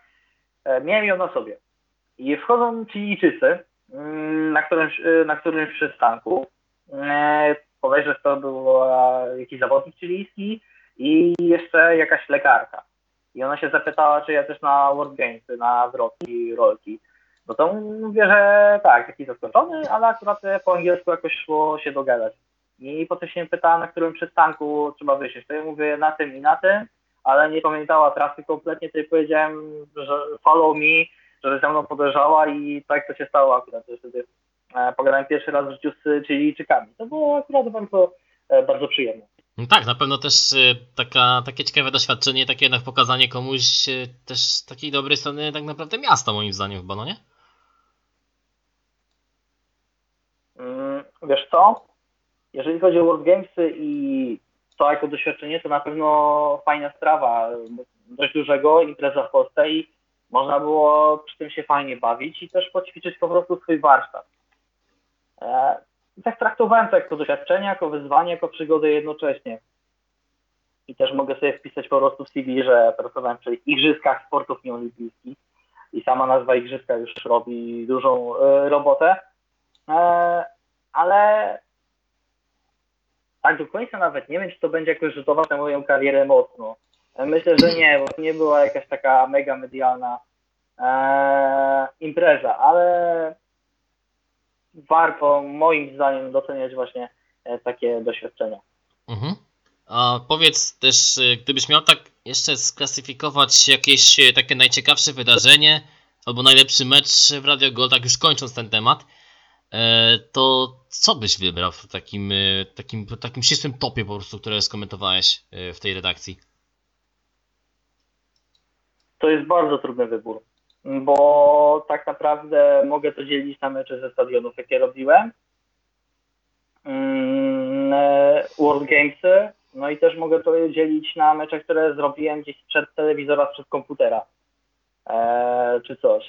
e, miałem ją na sobie. I wchodzą Chilijczycy mm, na którymś, e, na którymś przystanku. Podejrzewam, że to był jakiś zawodnik chilijski i jeszcze jakaś lekarka. I ona się zapytała, czy ja też na World na wrotki, rolki. No to mówię, że tak, taki zaskoczony, ale akurat po angielsku jakoś szło się dogadać. I potem się pytała, na którym przystanku trzeba wysiąść. To ja mówię na tym i na tym, ale nie pamiętała trasy kompletnie, to powiedziałem, że follow me, żeby ze mną podejrzała i tak to się stało akurat. że Wtedy e, pogadałem pierwszy raz w życiu z Chilijczykami. To było akurat bardzo, e, bardzo przyjemne. No tak, na pewno też y, taka, takie ciekawe doświadczenie, takie jednak pokazanie komuś też takiej dobrej strony tak naprawdę miasta moim zdaniem chyba, no nie? Mm, Wiesz co? Jeżeli chodzi o World Gamesy i to jako doświadczenie, to na pewno fajna sprawa, dość dużego, impreza w Polsce i można było przy tym się fajnie bawić i też poćwiczyć po prostu swój warsztat. E, tak traktowałem to jako doświadczenie, jako wyzwanie, jako przygodę jednocześnie. I też mogę sobie wpisać po prostu w CV, że pracowałem przy Igrzyskach Sportów Nieolimpijskich i sama nazwa Igrzyska już robi dużą e, robotę. E, ale tak do końca nawet nie wiem, czy to będzie jakoś rzutować na moją karierę mocno. E, Myślę, że nie, bo nie była jakaś taka mega medialna e, impreza, ale warto moim zdaniem doceniać właśnie e, takie doświadczenia. Mhm. A powiedz też, y, gdybyś miał tak jeszcze sklasyfikować jakieś takie najciekawsze wydarzenie albo najlepszy mecz w Radio Gold, tak już kończąc ten temat, e, to co byś wybrał w takim, y, takim, takim ścisłym topie po prostu, które skomentowałeś y, w tej redakcji? To jest bardzo trudny wybór, bo tak naprawdę mogę to dzielić na mecze ze stadionów, jakie robiłem. Mm, e, World Gamesy, no i też mogę to dzielić na mecze, które zrobiłem gdzieś przed telewizora, przed komputera, e, czy coś.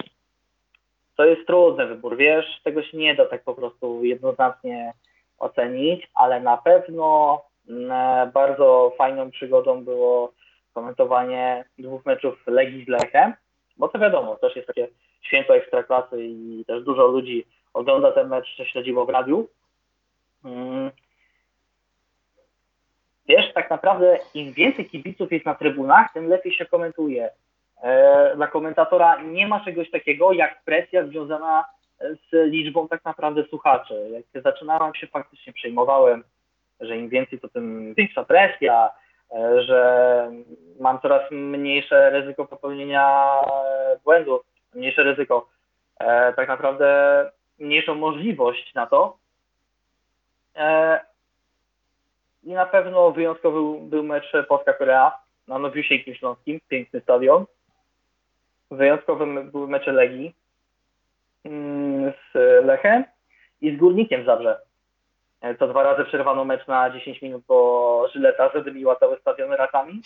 To jest trudny wybór, wiesz, tego się nie da tak po prostu jednoznacznie ocenić, ale na pewno Mm, Bardzo fajną przygodą było komentowanie dwóch meczów Legii z Lechem, bo to wiadomo, też jest takie święto ekstraklasy i też dużo ludzi ogląda ten mecz, czy śledziło w radiu. Mm. Wiesz, tak naprawdę im więcej kibiców jest na trybunach, tym lepiej się komentuje. E, Dla komentatora nie ma czegoś takiego jak presja związana z liczbą tak naprawdę słuchaczy. Jak zaczynałem się faktycznie przejmowałem, że im więcej, to tym większa presja, e, że mam coraz mniejsze ryzyko popełnienia e, błędów, mniejsze ryzyko, e, tak naprawdę mniejszą możliwość na to. E, I na pewno wyjątkowy był, mecz Polska-Korea na Nowiusieńkim Śląskim, piękny stadion. Wyjątkowe były mecze Legii mm, z Lechem i z Górnikiem Zabrze. E, To dwa razy przerwano mecz na 10 minut, bo Żyleta zadymiła cały stadion rakami.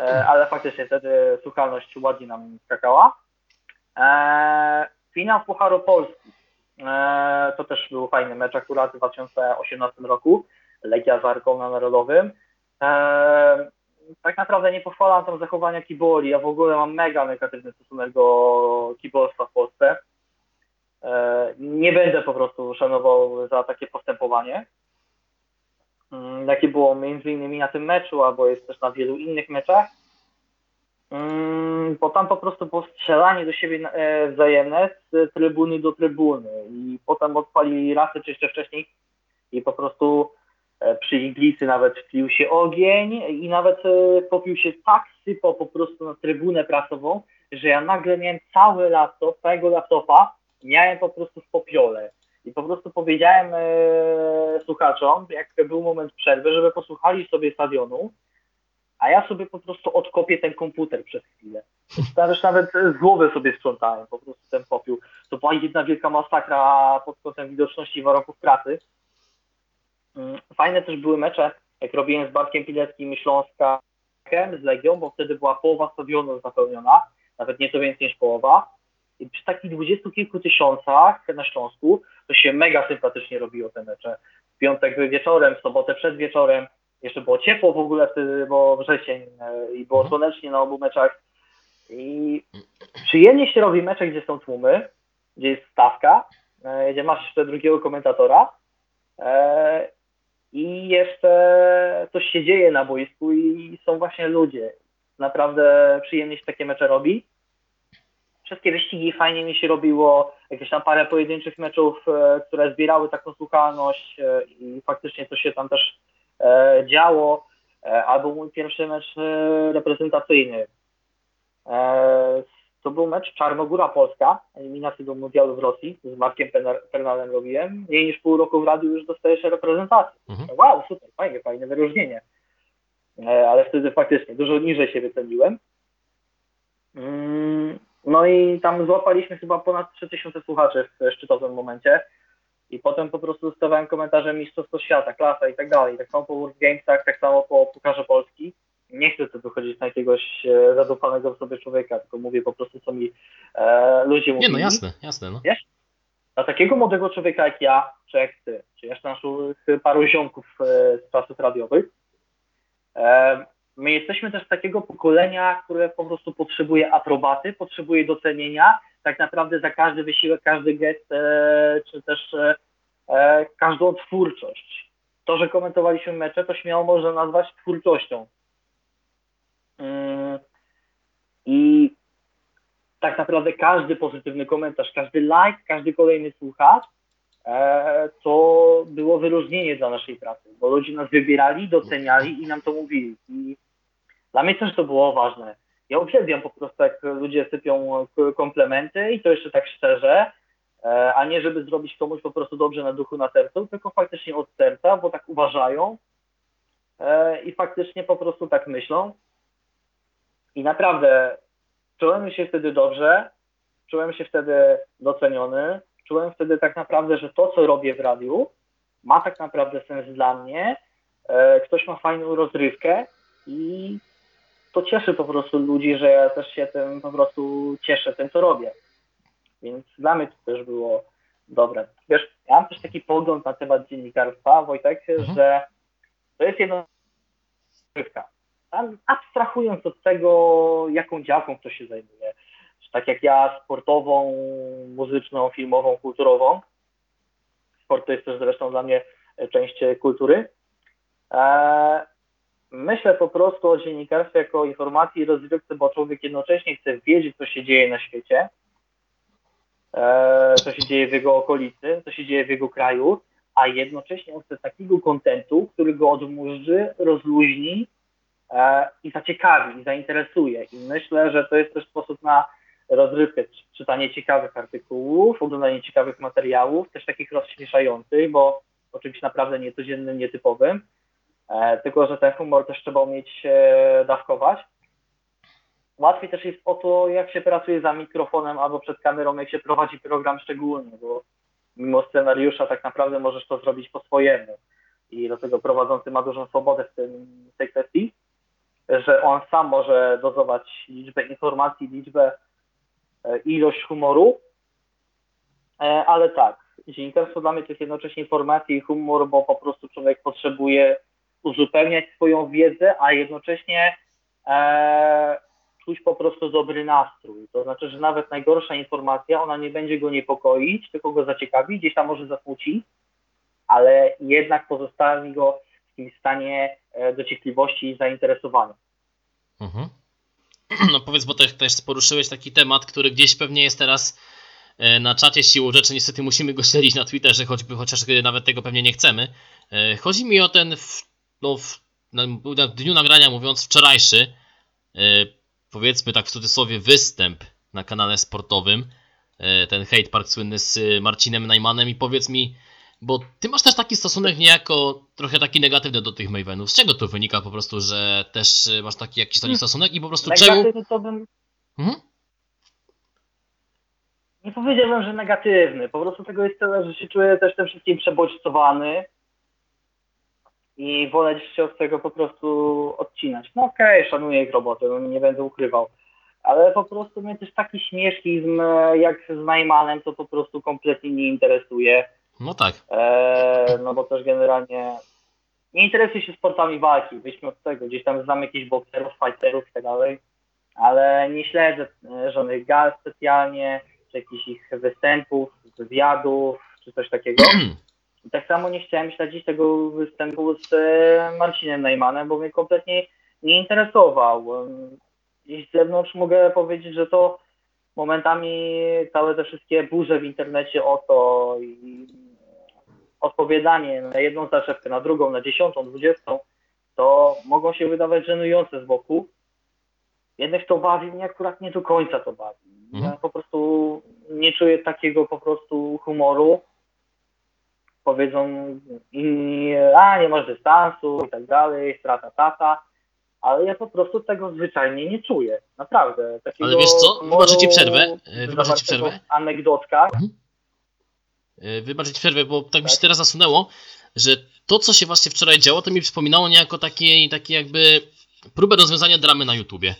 E, Ale faktycznie wtedy słuchalność ładnie nam skakała. E, Finał Pucharu Polski. To też był fajny mecz akurat w 2018 roku. Legia z Arką na Narodowym. Tak naprawdę nie pochwalam tam zachowania kiboli. Ja w ogóle mam mega negatywny stosunek do kibolstwa w Polsce. E, Nie będę po prostu szanował za takie postępowanie. Mm, Jakie było między innymi na tym meczu, albo jest też na wielu innych meczach. Mm, Bo tam po prostu było strzelanie do siebie e, wzajemne z trybuny do trybuny i potem odpalili rasy czy jeszcze wcześniej i po prostu przy iglicy nawet wpił się ogień i nawet e, popił się tak sypał po prostu na trybunę prasową, że ja nagle miałem cały laptop, całego laptopa miałem po prostu w popiole. I po prostu powiedziałem e, słuchaczom, jak był moment przerwy, żeby posłuchali sobie stadionu, a ja sobie po prostu odkopię ten komputer przez chwilę. Już nawet z sobie sprzątałem po prostu ten popiół. To była jedna wielka masakra pod kątem widoczności warunków pracy. Mm, Fajne też były mecze, jak robiłem z Bartkiem Pileckim Śląska z Legią, bo wtedy była połowa stadionu zapełniona, nawet nieco więcej niż połowa. I przy takich dwudziestu kilku tysiącach na Śląsku to się mega sympatycznie robiło te mecze. W piątek wieczorem, w sobotę przed wieczorem, jeszcze było ciepło w ogóle wtedy, bo wrzesień e, i było słonecznie na obu meczach. I przyjemnie się robi mecze, gdzie są tłumy, gdzie jest stawka, e, gdzie masz jeszcze drugiego komentatora e, i jeszcze coś się dzieje na boisku i są właśnie ludzie. Naprawdę przyjemnie się takie mecze robi. Wszystkie wyścigi fajnie mi się robiło, jakieś tam parę pojedynczych meczów, e, które zbierały taką słuchalność e, i faktycznie to się tam też e, działo, albo mój pierwszy mecz reprezentacyjny. To był mecz Czarnogóra Polska, eliminacji do mundialu w Rosji, z Markiem Pernalem robiłem. Mniej niż pół roku w radiu już dostajesz reprezentację. Mhm. Wow, super, fajnie, fajne wyróżnienie. E, ale wtedy faktycznie dużo niżej siebie ceniłem. Mm, No i tam złapaliśmy chyba ponad 3000 słuchaczy w szczytowym momencie. I potem po prostu dostawałem komentarze Mistrzostwo Świata, klasa i tak dalej. Tak samo po World Gamesach, tak samo po Pukarze Polski. Nie chcę tu wychodzić na jakiegoś e, zadufanego w sobie człowieka, tylko mówię po prostu, co mi e, ludzie Nie mówili. no, jasne, jasne. No. Dla takiego młodego człowieka jak ja, czy jak ty, czy jeszcze naszych paru ziomków e, z czasów radiowych, e, my jesteśmy też takiego pokolenia, które po prostu potrzebuje aprobaty, potrzebuje docenienia, tak naprawdę za każdy wysiłek, każdy gest, e, czy też e, e, każdą twórczość. To, że komentowaliśmy mecze, to śmiało można nazwać twórczością. Mm, I tak naprawdę każdy pozytywny komentarz, każdy like, każdy kolejny słuchacz, e, to było wyróżnienie dla naszej pracy, bo ludzie nas wybierali, doceniali i nam to mówili. I dla mnie też to było ważne. Ja uwielbiam po prostu, jak ludzie sypią komplementy i to jeszcze tak szczerze, e, a nie żeby zrobić komuś po prostu dobrze na duchu, na sercu, tylko faktycznie od serca, bo tak uważają e, i faktycznie po prostu tak myślą. I naprawdę czułem się wtedy dobrze, czułem się wtedy doceniony, czułem wtedy tak naprawdę, że to, co robię w radiu, ma tak naprawdę sens dla mnie. E, Ktoś ma fajną rozrywkę i to cieszy po prostu ludzi, że ja też się tym po prostu cieszę tym, co robię. Więc dla mnie to też było dobre. Wiesz, ja mam też taki pogląd na temat dziennikarstwa, Wojtek, Mhm. że to jest jedna rozrywka. Abstrahując od tego, jaką działką ktoś się zajmuje, czy tak jak ja, sportową, muzyczną, filmową, kulturową. Sport to jest też zresztą dla mnie część kultury. Eee, myślę po prostu o dziennikarstwie jako informacji i rozrywce, bo człowiek jednocześnie chce wiedzieć, co się dzieje na świecie, co się dzieje w jego okolicy, co się dzieje w jego kraju, a jednocześnie on chce takiego kontentu, który go odmurzy, rozluźni e, i zaciekawi, i zainteresuje. I myślę, że to jest też sposób na rozrywkę, czy- czytanie ciekawych artykułów, oglądanie ciekawych materiałów, też takich rozśmieszających, bo o czymś naprawdę niecodziennym, nietypowym. E, tylko, że ten humor też trzeba umieć e, dawkować. Łatwiej też jest o to, jak się pracuje za mikrofonem albo przed kamerą, jak się prowadzi program szczególny, bo mimo scenariusza tak naprawdę możesz to zrobić po swojemu. I dlatego prowadzący ma dużą swobodę w, tym, w tej kwestii, że on sam może dozować liczbę informacji, liczbę, e, ilość humoru. E, Ale tak, dziennikarstwo dla mnie to jest jednocześnie informacja i humor, bo po prostu człowiek potrzebuje uzupełniać swoją wiedzę, a jednocześnie e, czuć po prostu dobry nastrój. To znaczy, że nawet najgorsza informacja, ona nie będzie go niepokoić, tylko go zaciekawi, gdzieś tam może zasmuci, ale jednak pozostawi go takim stanie e, dociekliwości i zainteresowania. Mhm. No powiedz, bo też, też poruszyłeś taki temat, który gdzieś pewnie jest teraz e, na czacie siłą rzeczy. Niestety musimy go śledzić na Twitterze, choćby, chociaż nawet tego pewnie nie chcemy. E, Chodzi mi o ten, w, no, w, na, dniu nagrania mówiąc, wczorajszy, powiedzmy tak w cudzysłowie, występ na kanale sportowym. Ten hate park słynny z Marcinem Najmanem i powiedz mi, bo ty masz też taki stosunek niejako trochę taki negatywny do tych Mavenów. Z czego to wynika po prostu, że też e, masz taki jakiś taki stosunek i po prostu czemu... Negatywny to bym, Mhm. nie powiedziałbym, że negatywny. Po prostu tego jest tyle, że się czuję też tym wszystkim przebodźcowany i wolę się od tego po prostu odcinać. No okej, szanuję ich robotę, no nie będę ukrywał. Ale po prostu mnie też taki śmieszkizm jak z Najmanem to po prostu kompletnie nie interesuje. No tak. E, no bo też generalnie nie interesuję się sportami walki, wyjdźmy od tego, gdzieś tam znam jakichś bokserów, fighterów i tak dalej, ale nie śledzę e, żadnych gal specjalnie, czy jakichś ich występów, wywiadów, czy coś takiego. I <clears throat> tak samo nie chciałem śledzić tego występu z e, Marcinem Najmanem, bo mnie kompletnie nie interesował. Em, Gdzieś z zewnątrz mogę powiedzieć, że to momentami całe te wszystkie burze w internecie o to i odpowiadanie na jedną zaczepkę, na drugą, na dziesiątą, dwudziestą, to mogą się wydawać żenujące z boku. Jednych to bawi, mnie akurat nie do końca to bawi. Ja Mhm. po prostu nie czuję takiego po prostu humoru. Powiedzą inni, a nie masz dystansu i tak dalej, strata tata, ale ja po prostu tego zwyczajnie nie czuję. Naprawdę. Takiego Ale wiesz co? Wybaczę ci przerwę. E, wybaczę ci przerwę. anegdotkach. E, Wybaczyć przerwę, bo tak mi się Tak. teraz nasunęło, że to, co się właśnie wczoraj działo, to mi przypominało niejako takie, takie jakby próbę rozwiązania dramy na YouTubie.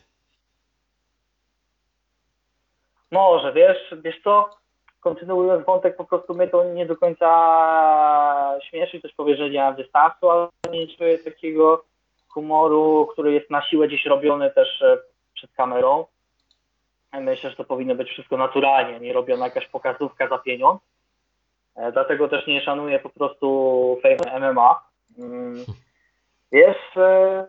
Może, wiesz, wiesz co, kontynuując wątek, po prostu mnie to nie do końca śmieszy, też powie, że nie mam dystansu, ale nie czuję takiego humoru, który jest na siłę gdzieś robiony też e, przed kamerą. Myślę, że to powinno być wszystko naturalnie, nie robiona jakaś pokazówka za pieniądz. E, Dlatego też nie szanuję po prostu Fame MMA. Mm, Wiesz, e,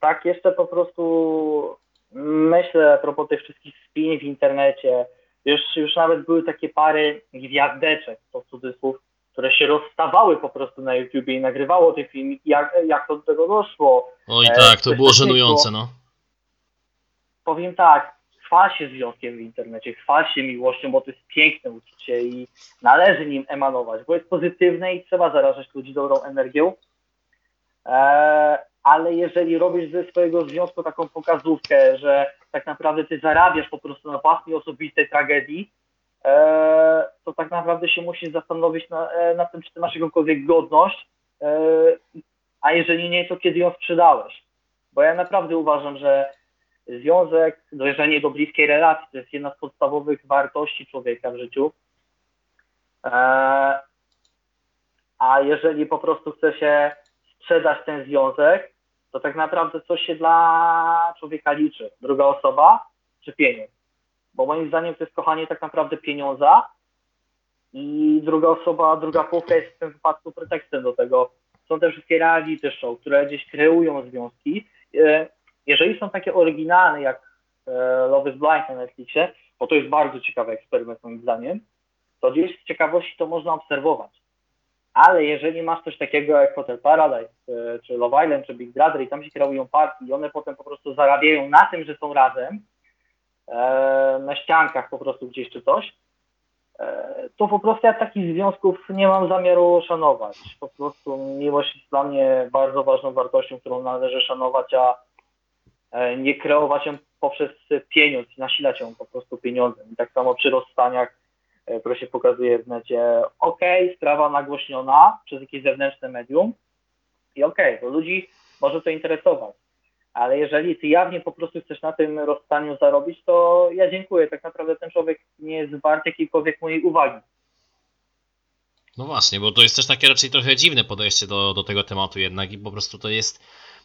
tak jeszcze po prostu myślę a propos tych wszystkich spin w internecie, już, już nawet były takie pary gwiazdeczek, to cudzysłów, które się rozstawały po prostu na YouTubie i nagrywało te filmiki, jak, jak to do tego doszło. Oj E, tak, to było żenujące, no. Powiem tak, chwal się związkiem w internecie, chwal się miłością, bo to jest piękne uczucie i należy nim emanować, bo jest pozytywne i trzeba zarażać ludzi dobrą energią. E, ale jeżeli robisz ze swojego związku taką pokazówkę, że tak naprawdę ty zarabiasz po prostu na własnej osobistej tragedii, e, to tak naprawdę się musisz zastanowić na, e, nad tym, czy ty masz jakąkolwiek godność, e, a jeżeli nie, to kiedy ją sprzedałeś. Bo ja naprawdę uważam, że związek, dojrzenie do bliskiej relacji to jest jedna z podstawowych wartości człowieka w życiu. E, a jeżeli po prostu chce się sprzedać ten związek, to tak naprawdę co się dla człowieka liczy? Druga osoba czy pieniądz? Bo moim zdaniem to jest kochanie tak naprawdę pieniądza i druga osoba, druga połówka jest w tym wypadku pretekstem do tego. Są te wszystkie reality show, które gdzieś kreują związki. Jeżeli są takie oryginalne jak e, Love is Blind na Netflixie, bo to jest bardzo ciekawy eksperyment moim zdaniem, to gdzieś z ciekawości to można obserwować. Ale jeżeli masz coś takiego jak Hotel Paradise, e, czy Love Island, czy Big Brother i tam się kreują parki i one potem po prostu zarabiają na tym, że są razem, e, na ściankach po prostu gdzieś czy coś, to po prostu ja takich związków nie mam zamiaru szanować. Po prostu miłość jest dla mnie bardzo ważną wartością, którą należy szanować, a nie kreować ją poprzez pieniądz, nasilać ją po prostu pieniądzem. I tak samo przy rozstaniach, e, które się pokazuje w necie, okej, sprawa nagłośniona przez jakieś zewnętrzne medium i okej, bo ludzi może to interesować. Ale jeżeli ty jawnie po prostu chcesz na tym rozstaniu zarobić, to ja dziękuję. Tak naprawdę ten człowiek nie jest wart jakiejkolwiek mojej uwagi. No właśnie, bo to jest też takie raczej trochę dziwne podejście do, do tego tematu jednak i po prostu to jest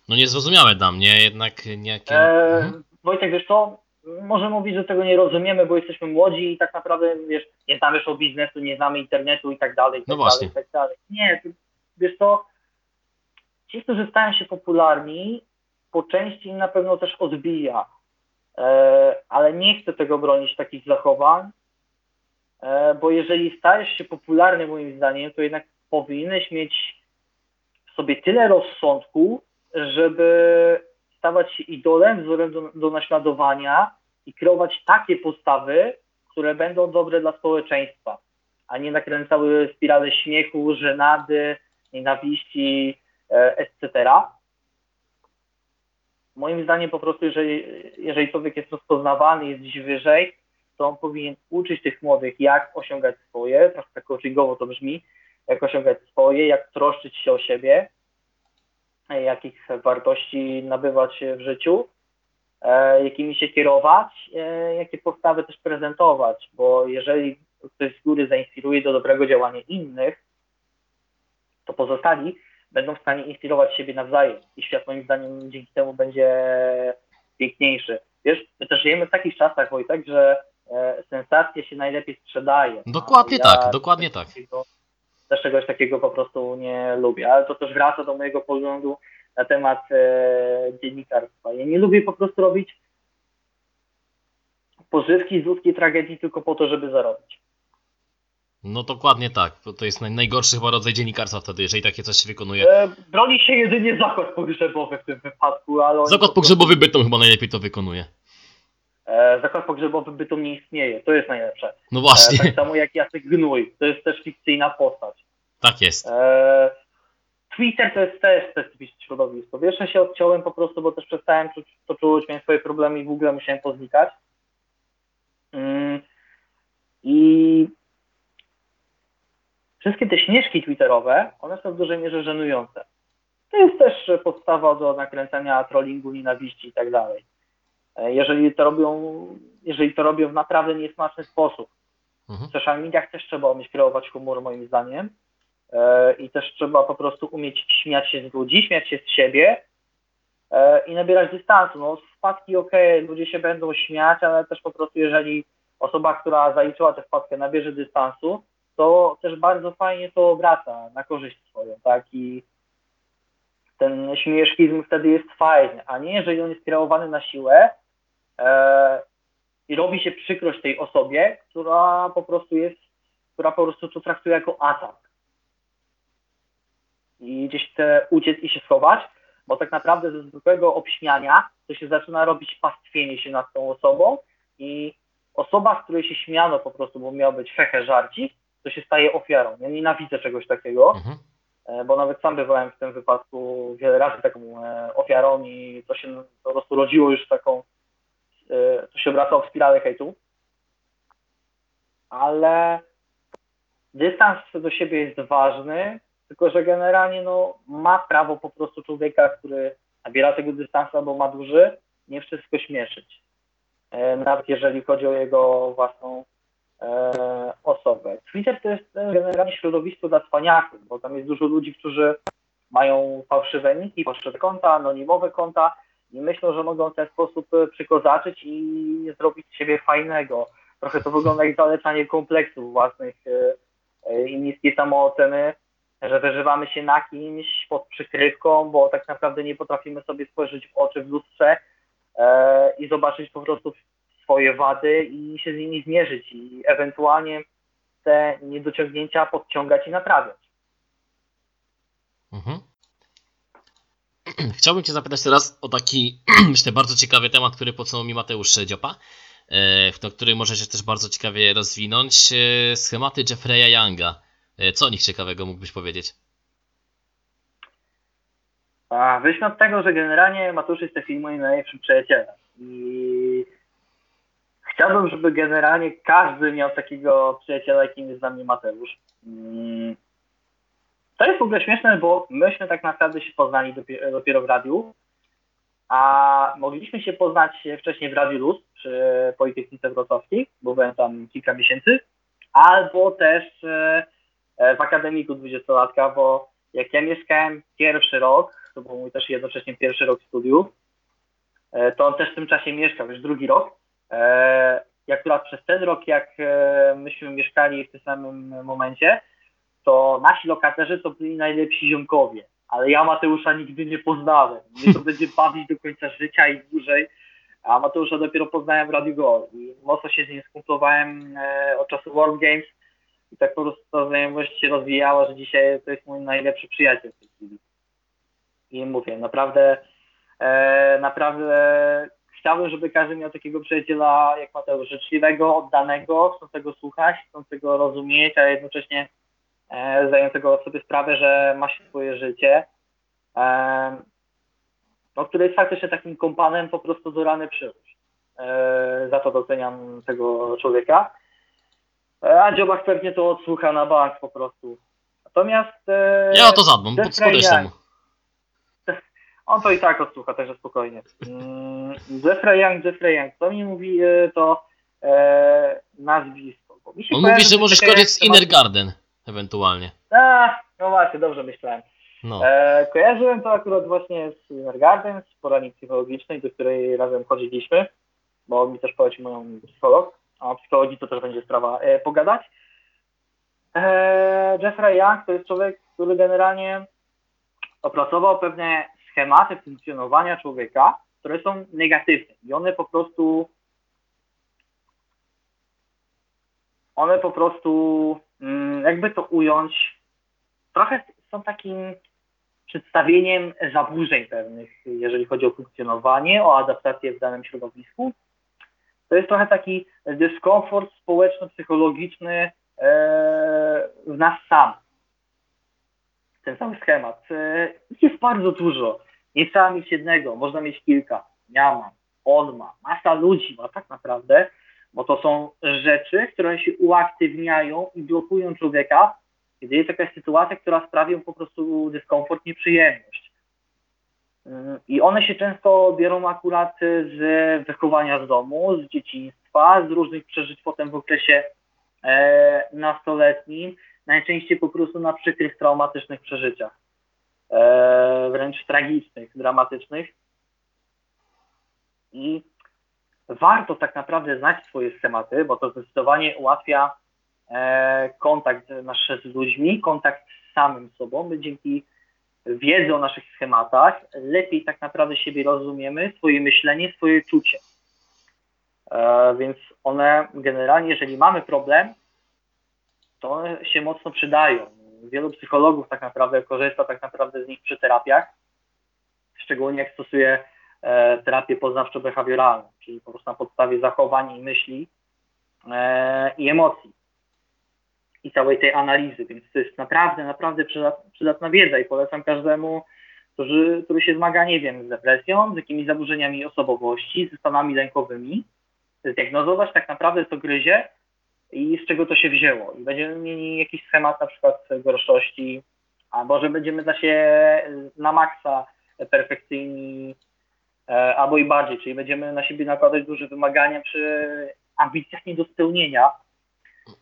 no niezrozumiałe dla mnie, jednak niejakie... E, Mhm. Wojtek, wiesz co, może mówić, że tego nie rozumiemy, bo jesteśmy młodzi i tak naprawdę, wiesz, nie znamy show biznesu, nie znamy internetu i tak dalej, i tak No dalej, właśnie. tak dalej. Nie, wiesz co, ci, którzy stają się popularni, po części im na pewno też odbija, e, ale nie chcę tego bronić takich zachowań, e, bo jeżeli stajesz się popularny moim zdaniem, to jednak powinieneś mieć w sobie tyle rozsądku, żeby stawać się idolem, wzorem do, do naśladowania i kreować takie postawy, które będą dobre dla społeczeństwa, a nie nakręcały spirale śmiechu, żenady, nienawiści, e, etc. Moim zdaniem po prostu, jeżeli, jeżeli człowiek jest rozpoznawany, jest gdzieś wyżej, to on powinien uczyć tych młodych, jak osiągać swoje, tak coachingowo to brzmi, jak osiągać swoje, jak troszczyć się o siebie, jakich wartości nabywać w życiu, e, jakimi się kierować, e, jakie postawy też prezentować, bo jeżeli ktoś z góry zainspiruje do dobrego działania innych, to pozostali będą w stanie inspirować siebie nawzajem i świat moim zdaniem dzięki temu będzie piękniejszy. Wiesz, my też żyjemy w takich czasach, Wojtek, że e, sensacje się najlepiej sprzedaje. Dokładnie Ja tak, dokładnie tak. takiego- Też czegoś takiego po prostu nie lubię, ale to też wraca do mojego poglądu na temat e, dziennikarstwa. Ja nie lubię po prostu robić pożywki z ludzkiej tragedii tylko po to, żeby zarobić. No dokładnie tak, to jest naj, najgorszy chyba rodzaj dziennikarstwa wtedy, jeżeli takie coś się wykonuje. E, broni się jedynie zakład pogrzebowy w tym wypadku, ale... Zakład po prostu- pogrzebowy Bytom chyba najlepiej to wykonuje. E, zakład pogrzebowy bytom nie istnieje, to jest najlepsze. No E, właśnie, tak samo jak Jacek Gnój, to jest też fikcyjna postać. tak jest. E, Twitter to jest też specyficzne środowisko. Wiesz, ja się odciąłem po prostu, bo też przestałem czuć, to czuć, miałem swoje problemy i w ogóle musiałem poznikać. Mm, I wszystkie te śnieżki twitterowe, one są w dużej mierze żenujące. To jest też podstawa do nakręcania trollingu, nienawiści i tak dalej. E, Jeżeli to robią, jeżeli to robią w naprawdę niesmaczny sposób. Mhm. W social mediach też trzeba umieć kreować humor moim zdaniem E, i też trzeba po prostu umieć śmiać się z ludzi, śmiać się z siebie e, i nabierać dystansu. No wpadki okej, ludzie się będą śmiać, ale też po prostu jeżeli osoba, która zaliczyła tę wpadkę nabierze dystansu, to też bardzo fajnie to obraca na korzyść swoją, tak? I ten śmieszkizm wtedy jest fajny, a nie jeżeli on jest kreowany na siłę i robi się przykrość tej osobie, która po prostu jest, która po prostu to traktuje jako atak. I gdzieś chce uciec i się schować, bo tak naprawdę ze zwykłego obśmiania to się zaczyna robić pastwienie się nad tą osobą i osoba, z której się śmiano po prostu, bo miał być hehe żarcik, to się staje ofiarą. Ja nienawidzę czegoś takiego. Mhm. E, bo nawet sam bywałem w tym wypadku wiele razy taką e, ofiarą i to się po prostu rodziło już taką, e, to się obracało w spiralę hejtu. Ale dystans do siebie jest ważny, tylko że generalnie no, ma prawo po prostu człowieka, który nabiera tego dystansu albo ma duży, nie wszystko śmieszyć. E, Nawet jeżeli chodzi o jego własną e, osobę. Twitter to jest e, generalnie środowisko dla cwaniaków, bo tam jest dużo ludzi, którzy mają fałszywe niki, fałszywe konta, anonimowe konta i myślą, że mogą w ten sposób e, przykozaczyć i zrobić z siebie fajnego. Trochę to wygląda jak zalecanie kompleksów własnych e, e, i niskiej samooceny, że wyżywamy się na kimś pod przykrywką, bo tak naprawdę nie potrafimy sobie spojrzeć w oczy w lustrze i zobaczyć po prostu swoje wady i się z nimi zmierzyć i ewentualnie te niedociągnięcia podciągać i naprawiać. Mhm. <clears throat> Chciałbym Cię zapytać teraz o taki, <clears throat> myślę, bardzo ciekawy temat, który podsunął mi Mateusz Dziopa, e, który możecie też bardzo ciekawie rozwinąć. E, Schematy Jeffreya Younga. E, Co o nich ciekawego mógłbyś powiedzieć? A wyjdźmy od tego, że generalnie Matusz jest takim moim najlepszym przyjacielem i chciałbym, żeby generalnie każdy miał takiego przyjaciela, jakim jest dla mnie Mateusz. To jest w ogóle śmieszne, bo myśmy tak naprawdę się poznali dopiero, dopiero w radiu, a mogliśmy się poznać wcześniej w Radiu Luz przy Politechnice Wrocławskiej, bo byłem tam kilka miesięcy, albo też e, w Akademiku 20-latka, bo jak ja mieszkałem pierwszy rok, to był mój też jednocześnie pierwszy rok studiów, e, to on też w tym czasie mieszkał, już drugi rok. E, I akurat przez ten rok, jak myśmy mieszkali w tym samym momencie, to nasi lokatorzy to byli najlepsi ziomkowie, ale ja Mateusza nigdy nie poznałem. Mnie to będzie <laughs> bawić do końca życia i dłużej, a Mateusza dopiero poznałem w Radio Gol i mocno się z nim skumplowałem e, od czasu World Games i tak po prostu ta znajomość się rozwijała, że dzisiaj to jest mój najlepszy przyjaciel w tej chwili. I mówię, naprawdę, e, naprawdę chciałbym, żeby każdy miał takiego przyjaciela jak Mateusz, życzliwego, oddanego, chcącego słuchać, chcącego rozumieć, a jednocześnie zdającego sobie sprawę, że ma się swoje życie, e, no, który jest faktycznie takim kompanem po prostu do rany przyszłość. E, za to doceniam tego człowieka. E, A Dziobak pewnie to odsłucha na bank po prostu. Natomiast e, Ja to zadbam, Jeffrey pod- podeślę Young. mu. <laughs> on to i tak odsłucha, także spokojnie. Mm, Jeffrey Young, Jeffrey Young, co mi mówi e, to e, nazwisko? Bo mi On mówi, że możesz korzystać z Inner Garden, ewentualnie. A, no właśnie, dobrze myślałem. No. E, kojarzyłem to akurat właśnie z Inner Garden, z poradni psychologicznej, do której razem chodziliśmy, bo mi też polecił moją psycholog, a o psychologii to też będzie sprawa e, pogadać. E, Jeffrey Young to jest człowiek, który generalnie opracował pewne schematy funkcjonowania człowieka, które są negatywne i one po prostu one po prostu, jakby to ująć, trochę są takim przedstawieniem zaburzeń pewnych, jeżeli chodzi o funkcjonowanie, o adaptację w danym środowisku. To jest trochę taki dyskomfort społeczno-psychologiczny e, w nas sam. Ten sam schemat. E, jest bardzo dużo. Nie trzeba mieć jednego, można mieć kilka. Ja mam, on ma, masa ludzi ma tak naprawdę, bo to są rzeczy, które się uaktywniają i blokują człowieka, kiedy jest jakaś sytuacja, która sprawi po prostu dyskomfort, nieprzyjemność. Ym, I one się często biorą akurat z wychowania z domu, z dzieciństwa, z różnych przeżyć potem w okresie e, nastoletnim, najczęściej po prostu na przykrych, traumatycznych przeżyciach, e, wręcz tragicznych, dramatycznych. I warto tak naprawdę znać swoje schematy, bo to zdecydowanie ułatwia e, kontakt nasz z ludźmi, kontakt z samym sobą. My dzięki wiedzy o naszych schematach lepiej tak naprawdę siebie rozumiemy, swoje myślenie, swoje czucie. E, więc one generalnie, jeżeli mamy problem, to one się mocno przydają. Wielu psychologów tak naprawdę korzysta tak naprawdę z nich przy terapiach, szczególnie jak stosuje terapię poznawczo-behawioralną, czyli po prostu na podstawie zachowań i myśli e, i emocji i całej tej analizy, więc to jest naprawdę, naprawdę przydat, przydatna wiedza i polecam każdemu, który, który się zmaga, nie wiem, z depresją, z jakimiś zaburzeniami osobowości, ze stanami lękowymi, zdiagnozować tak naprawdę co gryzie i z czego to się wzięło. I będziemy mieli jakiś schemat na przykład gorszości, albo że będziemy dla się na maksa perfekcyjni, e, albo i bardziej, czyli będziemy na siebie nakładać duże wymagania przy ambicjach nie do spełnienia,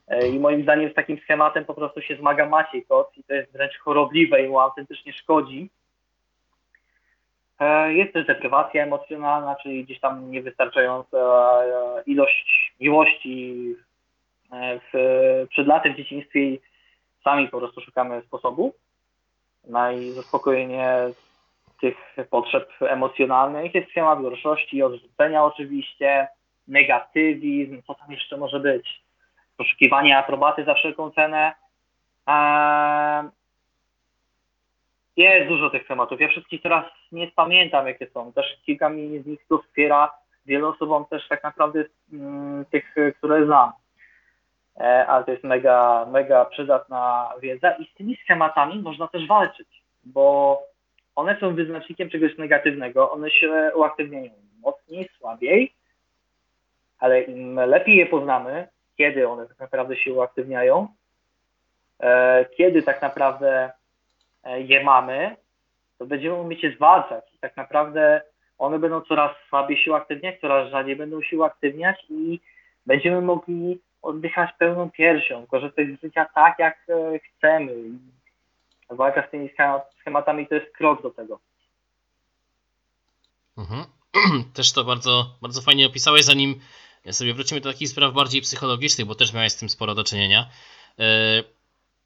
E, I moim zdaniem z takim schematem po prostu się zmaga Maciej Kot i to jest wręcz chorobliwe i mu autentycznie szkodzi. E, Jest też deprywacja emocjonalna, czyli gdzieś tam niewystarczająca e, ilość miłości e, w, przed latem w dzieciństwie i sami po prostu szukamy sposobu na zaspokojenie tych potrzeb emocjonalnych. Jest schemat gorszości, odrzucenia oczywiście, negatywizm, co tam jeszcze może być? Poszukiwanie aprobaty za wszelką cenę. Eee, jest dużo tych tematów. Ja wszystkich teraz nie pamiętam, jakie są. Też kilka mi z nich to wspiera. Wielu osobom też tak naprawdę mm, tych, które znam. E, ale to jest mega, mega przydatna wiedza i z tymi schematami można też walczyć, bo one są wyznacznikiem czegoś negatywnego, one się uaktywniają mocniej, słabiej, ale im lepiej je poznamy, kiedy one tak naprawdę się uaktywniają, e, kiedy tak naprawdę e, je mamy, to będziemy umieć je zwalczać i tak naprawdę one będą coraz słabiej się uaktywniać, coraz rzadziej będą się uaktywniać i będziemy mogli oddychać pełną piersią, korzystać z życia tak, jak e, chcemy. Walka z tymi schematami to jest krok do tego. Mhm. <clears throat> Też to bardzo, bardzo fajnie opisałeś, zanim sobie wrócimy do takich spraw bardziej psychologicznych, bo też miałeś z tym sporo do czynienia. E,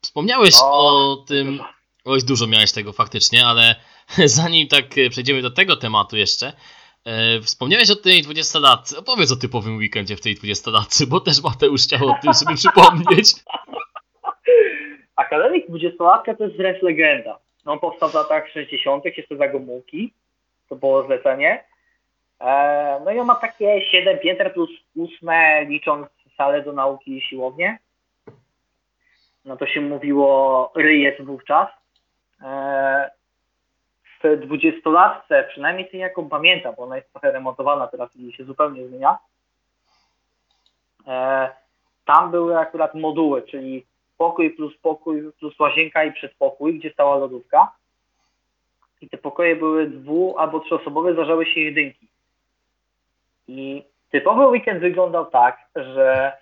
Wspomniałeś O, o tym, oj dużo miałeś tego faktycznie, ale <laughs> zanim tak przejdziemy do tego tematu jeszcze, e, wspomniałeś o tej 20-latce. Opowiedz o typowym weekendzie w tej 20-latce, bo też Mateusz chciał o tym sobie <laughs> przypomnieć. Akademik 20-latka to jest wręcz legenda. No, on powstał w latach 60., jeszcze za Gomułki. To było zlecenie. E, no i on ma takie 7 pięter plus 8, licząc salę do nauki i siłownię. No to się mówiło ryjec wówczas. E, w 20-latce, przynajmniej tej jaką pamiętam, bo ona jest trochę remontowana teraz i się zupełnie zmienia. E, tam były akurat moduły, czyli pokój plus pokój plus łazienka i przedpokój, gdzie stała lodówka. I te pokoje były dwu- albo trzyosobowe, zdarzały się jedynki. I typowy weekend wyglądał tak, że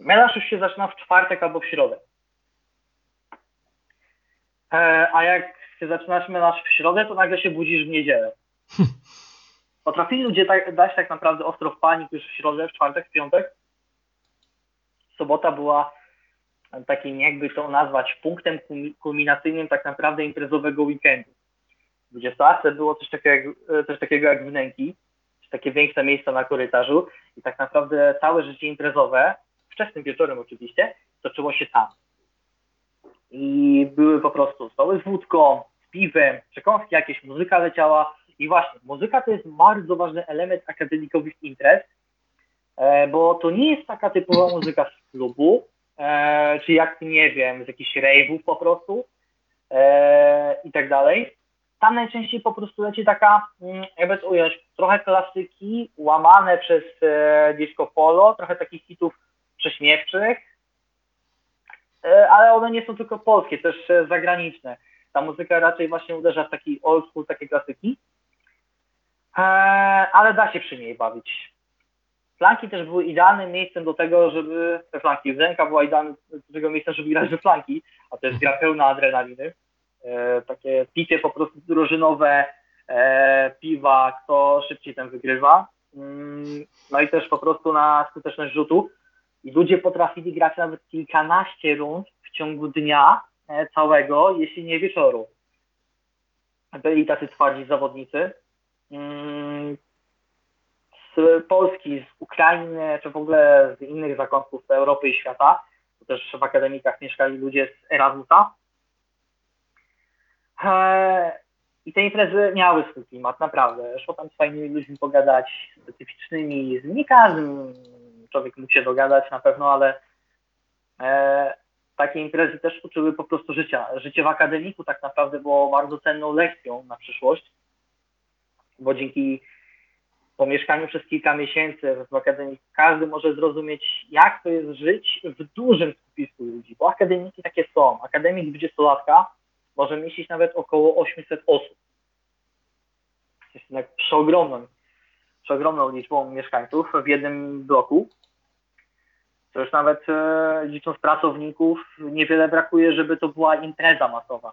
melanż już się zaczyna w czwartek albo w środę. E, a jak się zaczynasz melanż w środę, to nagle się budzisz w niedzielę. <laughs> Potrafili ludzie tak, dać tak naprawdę ostro w panik już w środę, w czwartek, w piątek. Sobota była takim, jakby to nazwać, punktem kulminacyjnym tak naprawdę imprezowego weekendu. W 20 było coś takiego, jak, coś takiego jak wnęki, takie większe miejsca na korytarzu i tak naprawdę całe życie imprezowe, wczesnym wieczorem oczywiście, toczyło się tam. I były po prostu stoły z wódką, z piwem, przekąski jakieś, muzyka leciała i właśnie, muzyka to jest bardzo ważny element akademikowych imprez, e, bo to nie jest taka typowa muzyka z klubu, e, czy jak nie wiem, z jakichś rave'ów po prostu e, i tak dalej. Tam najczęściej po prostu leci taka, mm, jakby to ująć, trochę klasyki łamane przez e, disco polo, trochę takich hitów prześmiewczych, e, ale one nie są tylko polskie, też e, zagraniczne. Ta muzyka raczej właśnie uderza w taki old school, takie klasyki, e, ale da się przy niej bawić. Flanki też były idealnym miejscem do tego, żeby te flanki, wręka była idealnym do tego miejsca, żeby grać we flanki, a to jest gra pełna adrenaliny. E, takie picie po prostu drużynowe, e, piwa, kto szybciej ten wygrywa. Mm, no i też po prostu na skuteczność rzutu. I ludzie potrafili grać nawet kilkanaście rund w ciągu dnia e, całego, jeśli nie wieczoru. Byli tacy twardzi zawodnicy. Mm, z Polski, z Ukrainy, czy w ogóle z innych zakątków Europy i świata, bo też w akademikach mieszkali ludzie z Erasmusa. Eee, I te imprezy miały swój klimat, naprawdę. Szło tam z fajnymi ludźmi pogadać, specyficznymi, z nie każdym człowiek mógł się dogadać na pewno, ale e, takie imprezy też uczyły po prostu życia. Życie w akademiku tak naprawdę było bardzo cenną lekcją na przyszłość, bo dzięki po mieszkaniu przez kilka miesięcy w akademii każdy może zrozumieć, jak to jest żyć w dużym skupisku ludzi, bo akademiki takie są. Akademik 20-latka może mieścić nawet około 800 osób. Jest jednak przeogromną, przeogromną liczbą mieszkańców w jednym bloku. To już nawet e, licząc pracowników, niewiele brakuje, żeby to była impreza masowa.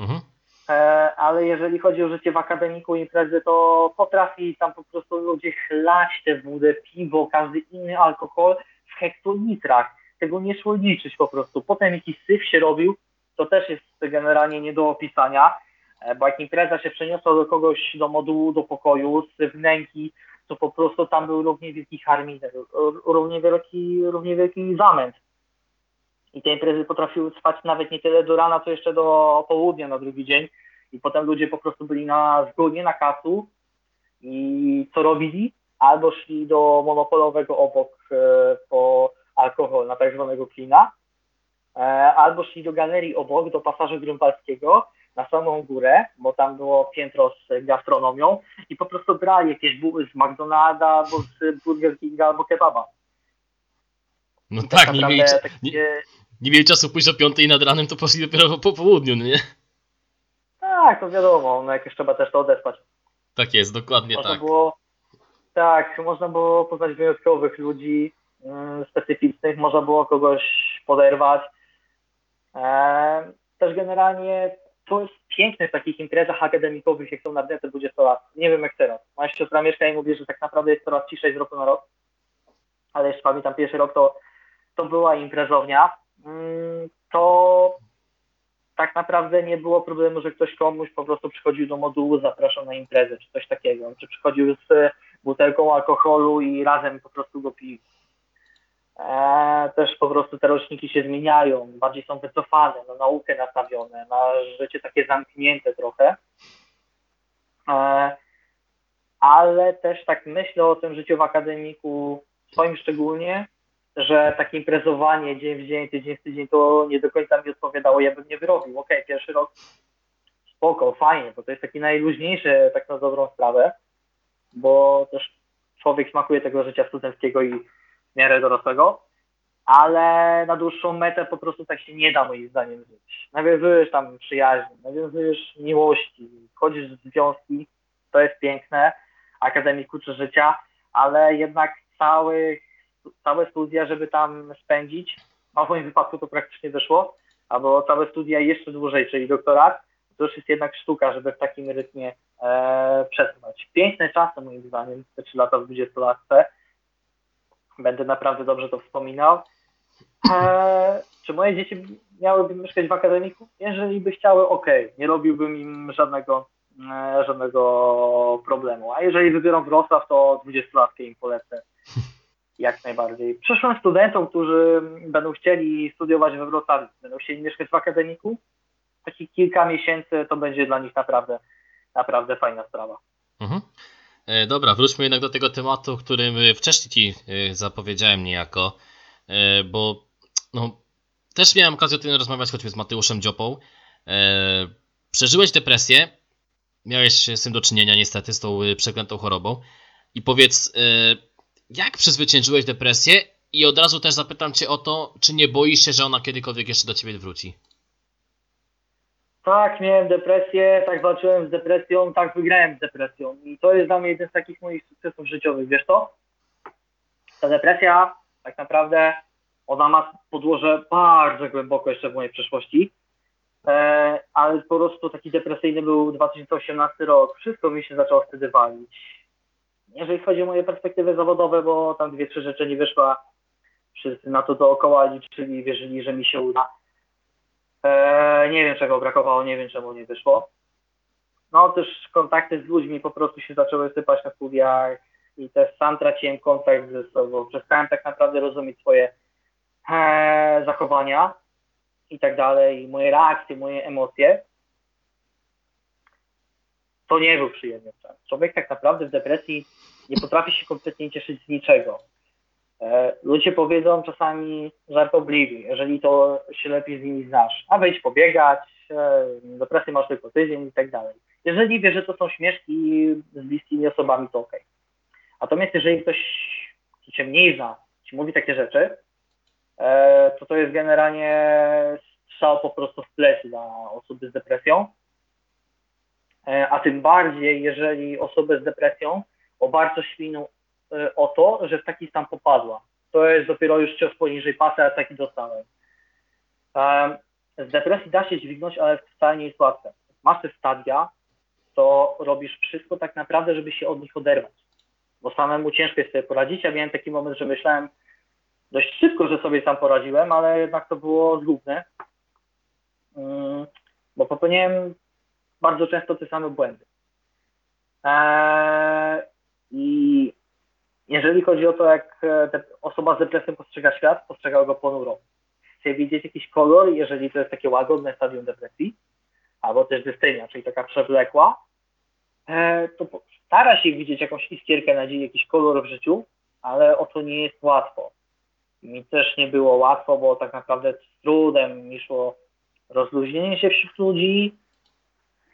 Mhm. E, ale jeżeli chodzi o życie w akademiku imprezy, to potrafi tam po prostu ludzie chlać tę wódę, piwo, każdy inny alkohol w hektolitrach. Tego nie szło liczyć po prostu. Potem jakiś syf się robił, to też jest generalnie nie do opisania, e, bo jak impreza się przeniosła do kogoś do modułu, do pokoju z wnęki, to po prostu tam był równie wielki harmider, równie wielki, równie wielki zamęt. I te imprezy potrafiły trwać nawet nie tyle do rana, co jeszcze do południa na drugi dzień. I potem ludzie po prostu byli na zgonie, na kasu i co robili? Albo szli do monopolowego obok e, po alkohol na tak zwanego klina, e, albo szli do galerii obok, do pasażu grunwaldzkiego, na samą górę, bo tam było piętro z gastronomią i po prostu brali jakieś buły z McDonalda, albo z Burger Kinga, albo kebaba. No I tak, nie mieli, cza- nie, takie- nie mieli czasu pójść o 5 nad ranem, to poszli dopiero po południu, no nie? Tak, to wiadomo, no jakieś trzeba też to odespać. Tak jest, dokładnie Można tak. było, tak, można było poznać wyjątkowych ludzi, mm, specyficznych, można było kogoś poderwać. E, też generalnie to jest piękne w takich imprezach akademikowych, jak są na te 20 lat. Nie wiem jak teraz. Moja siostra mieszka i mówi, że tak naprawdę jest coraz ciszej z roku na rok. Ale jeszcze pamiętam pierwszy rok to, to była imprezownia. Mm, To tak naprawdę nie było problemu, że ktoś komuś po prostu przychodził do modułu, zapraszał na imprezę, czy coś takiego, czy przychodził z e, butelką alkoholu i razem po prostu go pili. Eee, też po prostu te roczniki się zmieniają, bardziej są wycofane, na naukę nastawione, na życie takie zamknięte trochę. Eee, ale też tak myślę o tym życiu w akademiku swoim szczególnie, że takie imprezowanie dzień w dzień, tydzień w tydzień to nie do końca mi odpowiadało, ja bym nie wyrobił. Okej, pierwszy rok spoko, fajnie, bo to jest taki najluźniejszy tak na dobrą sprawę, bo też człowiek smakuje tego życia studenckiego i w miarę dorosłego, ale na dłuższą metę po prostu tak się nie da moim zdaniem żyć. Nawiązujesz tam przyjaźń, nawiązujesz miłości, wchodzisz w związki, to jest piękne, akademik uczy życia, ale jednak cały, całe studia, żeby tam spędzić, a w moim wypadku to praktycznie wyszło, albo całe studia jeszcze dłużej, czyli doktorat, to już jest jednak sztuka, żeby w takim rytmie e, przetrwać. Piękne czasy moim zdaniem, te trzy lata w 20 latce. Będę naprawdę dobrze to wspominał. E, czy moje dzieci miałyby mieszkać w akademiku? Jeżeli by chciały, ok, nie robiłbym im żadnego, e, żadnego problemu. A jeżeli wybiorą Wrocław, to 20-latkę im polecę. Jak najbardziej. Przyszłym studentom, którzy będą chcieli studiować we Wrocławiu, będą chcieli mieszkać w akademiku, takie kilka miesięcy to będzie dla nich naprawdę, naprawdę fajna sprawa. Mhm. E, dobra, wróćmy jednak do tego tematu, którym wcześniej Ci e, zapowiedziałem niejako, e, bo no, też miałem okazję o tym rozmawiać choćby z Mateuszem Dziopą. Przeżyłeś depresję, miałeś z tym do czynienia niestety, z tą przeklętą chorobą i powiedz, jak przezwyciężyłeś depresję i od razu też zapytam Cię o to, czy nie boisz się, że ona kiedykolwiek jeszcze do Ciebie wróci? Tak, miałem depresję, tak walczyłem z depresją, tak wygrałem z depresją. I to jest dla mnie jeden z takich moich sukcesów życiowych, wiesz to? Ta depresja tak naprawdę ona ma podłoże bardzo głęboko jeszcze w mojej przeszłości. E, ale po prostu taki depresyjny był 2018 rok. Wszystko mi się zaczęło wtedy walić. Jeżeli chodzi o moje perspektywy zawodowe, bo tam dwie, trzy rzeczy nie wyszła. Wszyscy na to dookoła liczyli, wierzyli, że mi się uda. Eee, nie wiem czego brakowało, nie wiem czemu nie wyszło. No też kontakty z ludźmi po prostu się zaczęły sypać na studiach i też sam traciłem kontakt ze sobą. Przestałem tak naprawdę rozumieć swoje eee, zachowania i tak dalej, moje reakcje, moje emocje. To nie był przyjemny czas. Człowiek tak naprawdę w depresji nie potrafi się kompletnie cieszyć z niczego. E, Ludzie powiedzą czasami żartobliwi, jeżeli to się lepiej z nimi znasz, a wejdź pobiegać, e, depresję masz tylko tydzień i tak dalej. Jeżeli wiesz, że to są śmieszki z bliskimi osobami, to ok. Natomiast jeżeli ktoś kto cię mniej zna, ci mówi takie rzeczy, e, to to jest generalnie strzał po prostu w plecy dla osoby z depresją. A tym bardziej, jeżeli osobę z depresją o bardzo świną e, o to, że w taki stan popadła. to jest dopiero już cios poniżej pasa, ja taki dostałem. Z depresji da się dźwignąć, ale wcale nie jest łatwe. Masz te stadia, to robisz wszystko tak naprawdę, żeby się od nich oderwać. Bo samemu ciężko jest sobie poradzić. Ja miałem taki moment, że myślałem dość szybko, że sobie sam poradziłem, ale jednak to było zgubne. Um, bo popełniłem bardzo często te same błędy. Eee, I jeżeli chodzi o to, jak e, osoba z depresją postrzega świat, postrzega go ponuro. Chce widzieć jakiś kolor, jeżeli to jest takie łagodne stadium depresji, albo też dystenia, czyli taka przewlekła, e, to stara się widzieć jakąś iskierkę nadziei, jakiś kolor w życiu, ale o to nie jest łatwo. Mi też nie było łatwo, bo tak naprawdę z trudem mi szło rozluźnienie się wśród ludzi,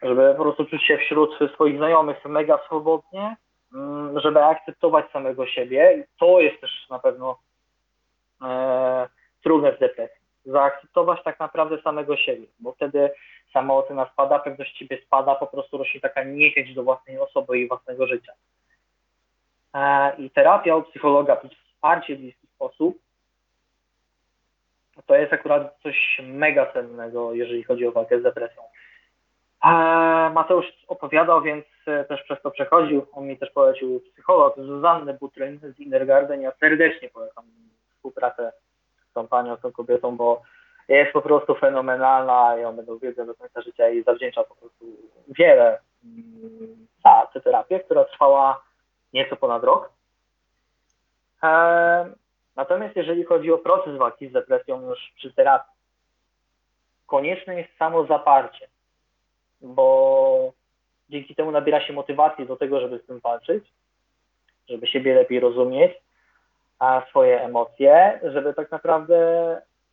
żeby po prostu czuć się wśród swoich znajomych mega swobodnie, żeby akceptować samego siebie. I to jest też na pewno e, trudne w depresji. Zaakceptować tak naprawdę samego siebie, bo wtedy samoocena spada, pewność siebie spada, po prostu rośnie taka niechęć do własnej osoby i własnego życia. E, I terapia u psychologa plus wsparcie w bliski sposób to jest akurat coś mega cennego, jeżeli chodzi o walkę z depresją. Mateusz opowiadał, więc e, też przez to przechodził. On mi też polecił psycholog Zuzanny Butryn z Innergarden. Ja serdecznie polecam współpracę z tą panią, z tą kobietą, bo jest po prostu fenomenalna. Ja będę uwielbiał do końca życia i zawdzięcza po prostu wiele mm, za tę terapię, która trwała nieco ponad rok. Natomiast jeżeli chodzi o proces walki z depresją już przy terapii, konieczne jest samo zaparcie bo dzięki temu nabiera się motywacji do tego, żeby z tym walczyć, żeby siebie lepiej rozumieć, a swoje emocje, żeby tak naprawdę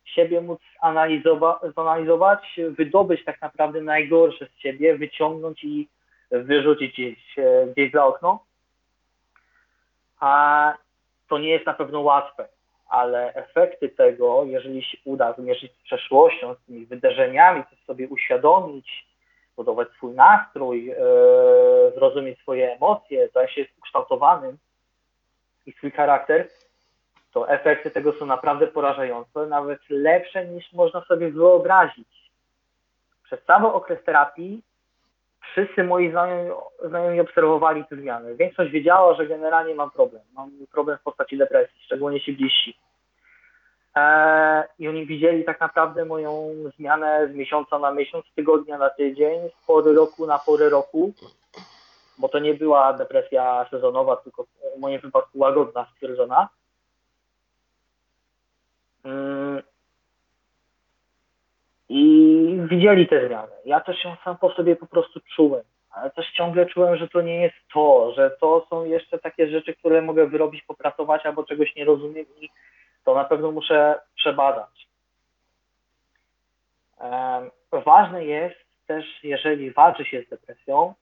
siebie móc analizowa zanalizować, wydobyć tak naprawdę najgorsze z siebie, wyciągnąć i wyrzucić gdzieś, e, gdzieś za okno. A to nie jest na pewno łatwe, ale efekty tego, jeżeli się uda zmierzyć z przeszłością, z tymi wydarzeniami, sobie uświadomić, zbudować swój nastrój, e, zrozumieć swoje emocje, to jak się jest ukształtowanym i swój charakter, to efekty tego są naprawdę porażające, nawet lepsze niż można sobie wyobrazić. Przez cały okres terapii wszyscy moi znajomi, znajomi obserwowali te zmiany. Większość wiedziała, że generalnie mam problem. Mam problem w postaci depresji, szczególnie ci bliżsi. E, i oni widzieli tak naprawdę moją zmianę z miesiąca na miesiąc, z tygodnia na tydzień, z pory roku na porę roku, bo to nie była depresja sezonowa, tylko w moim wypadku łagodna, stwierdzona. Mm. I widzieli te zmiany. Ja też się sam po sobie po prostu czułem, ale też ciągle czułem, że to nie jest to, że to są jeszcze takie rzeczy, które mogę wyrobić, popracować albo czegoś nie rozumiem i to na pewno muszę przebadać. Ważne jest też, jeżeli walczy się z depresją,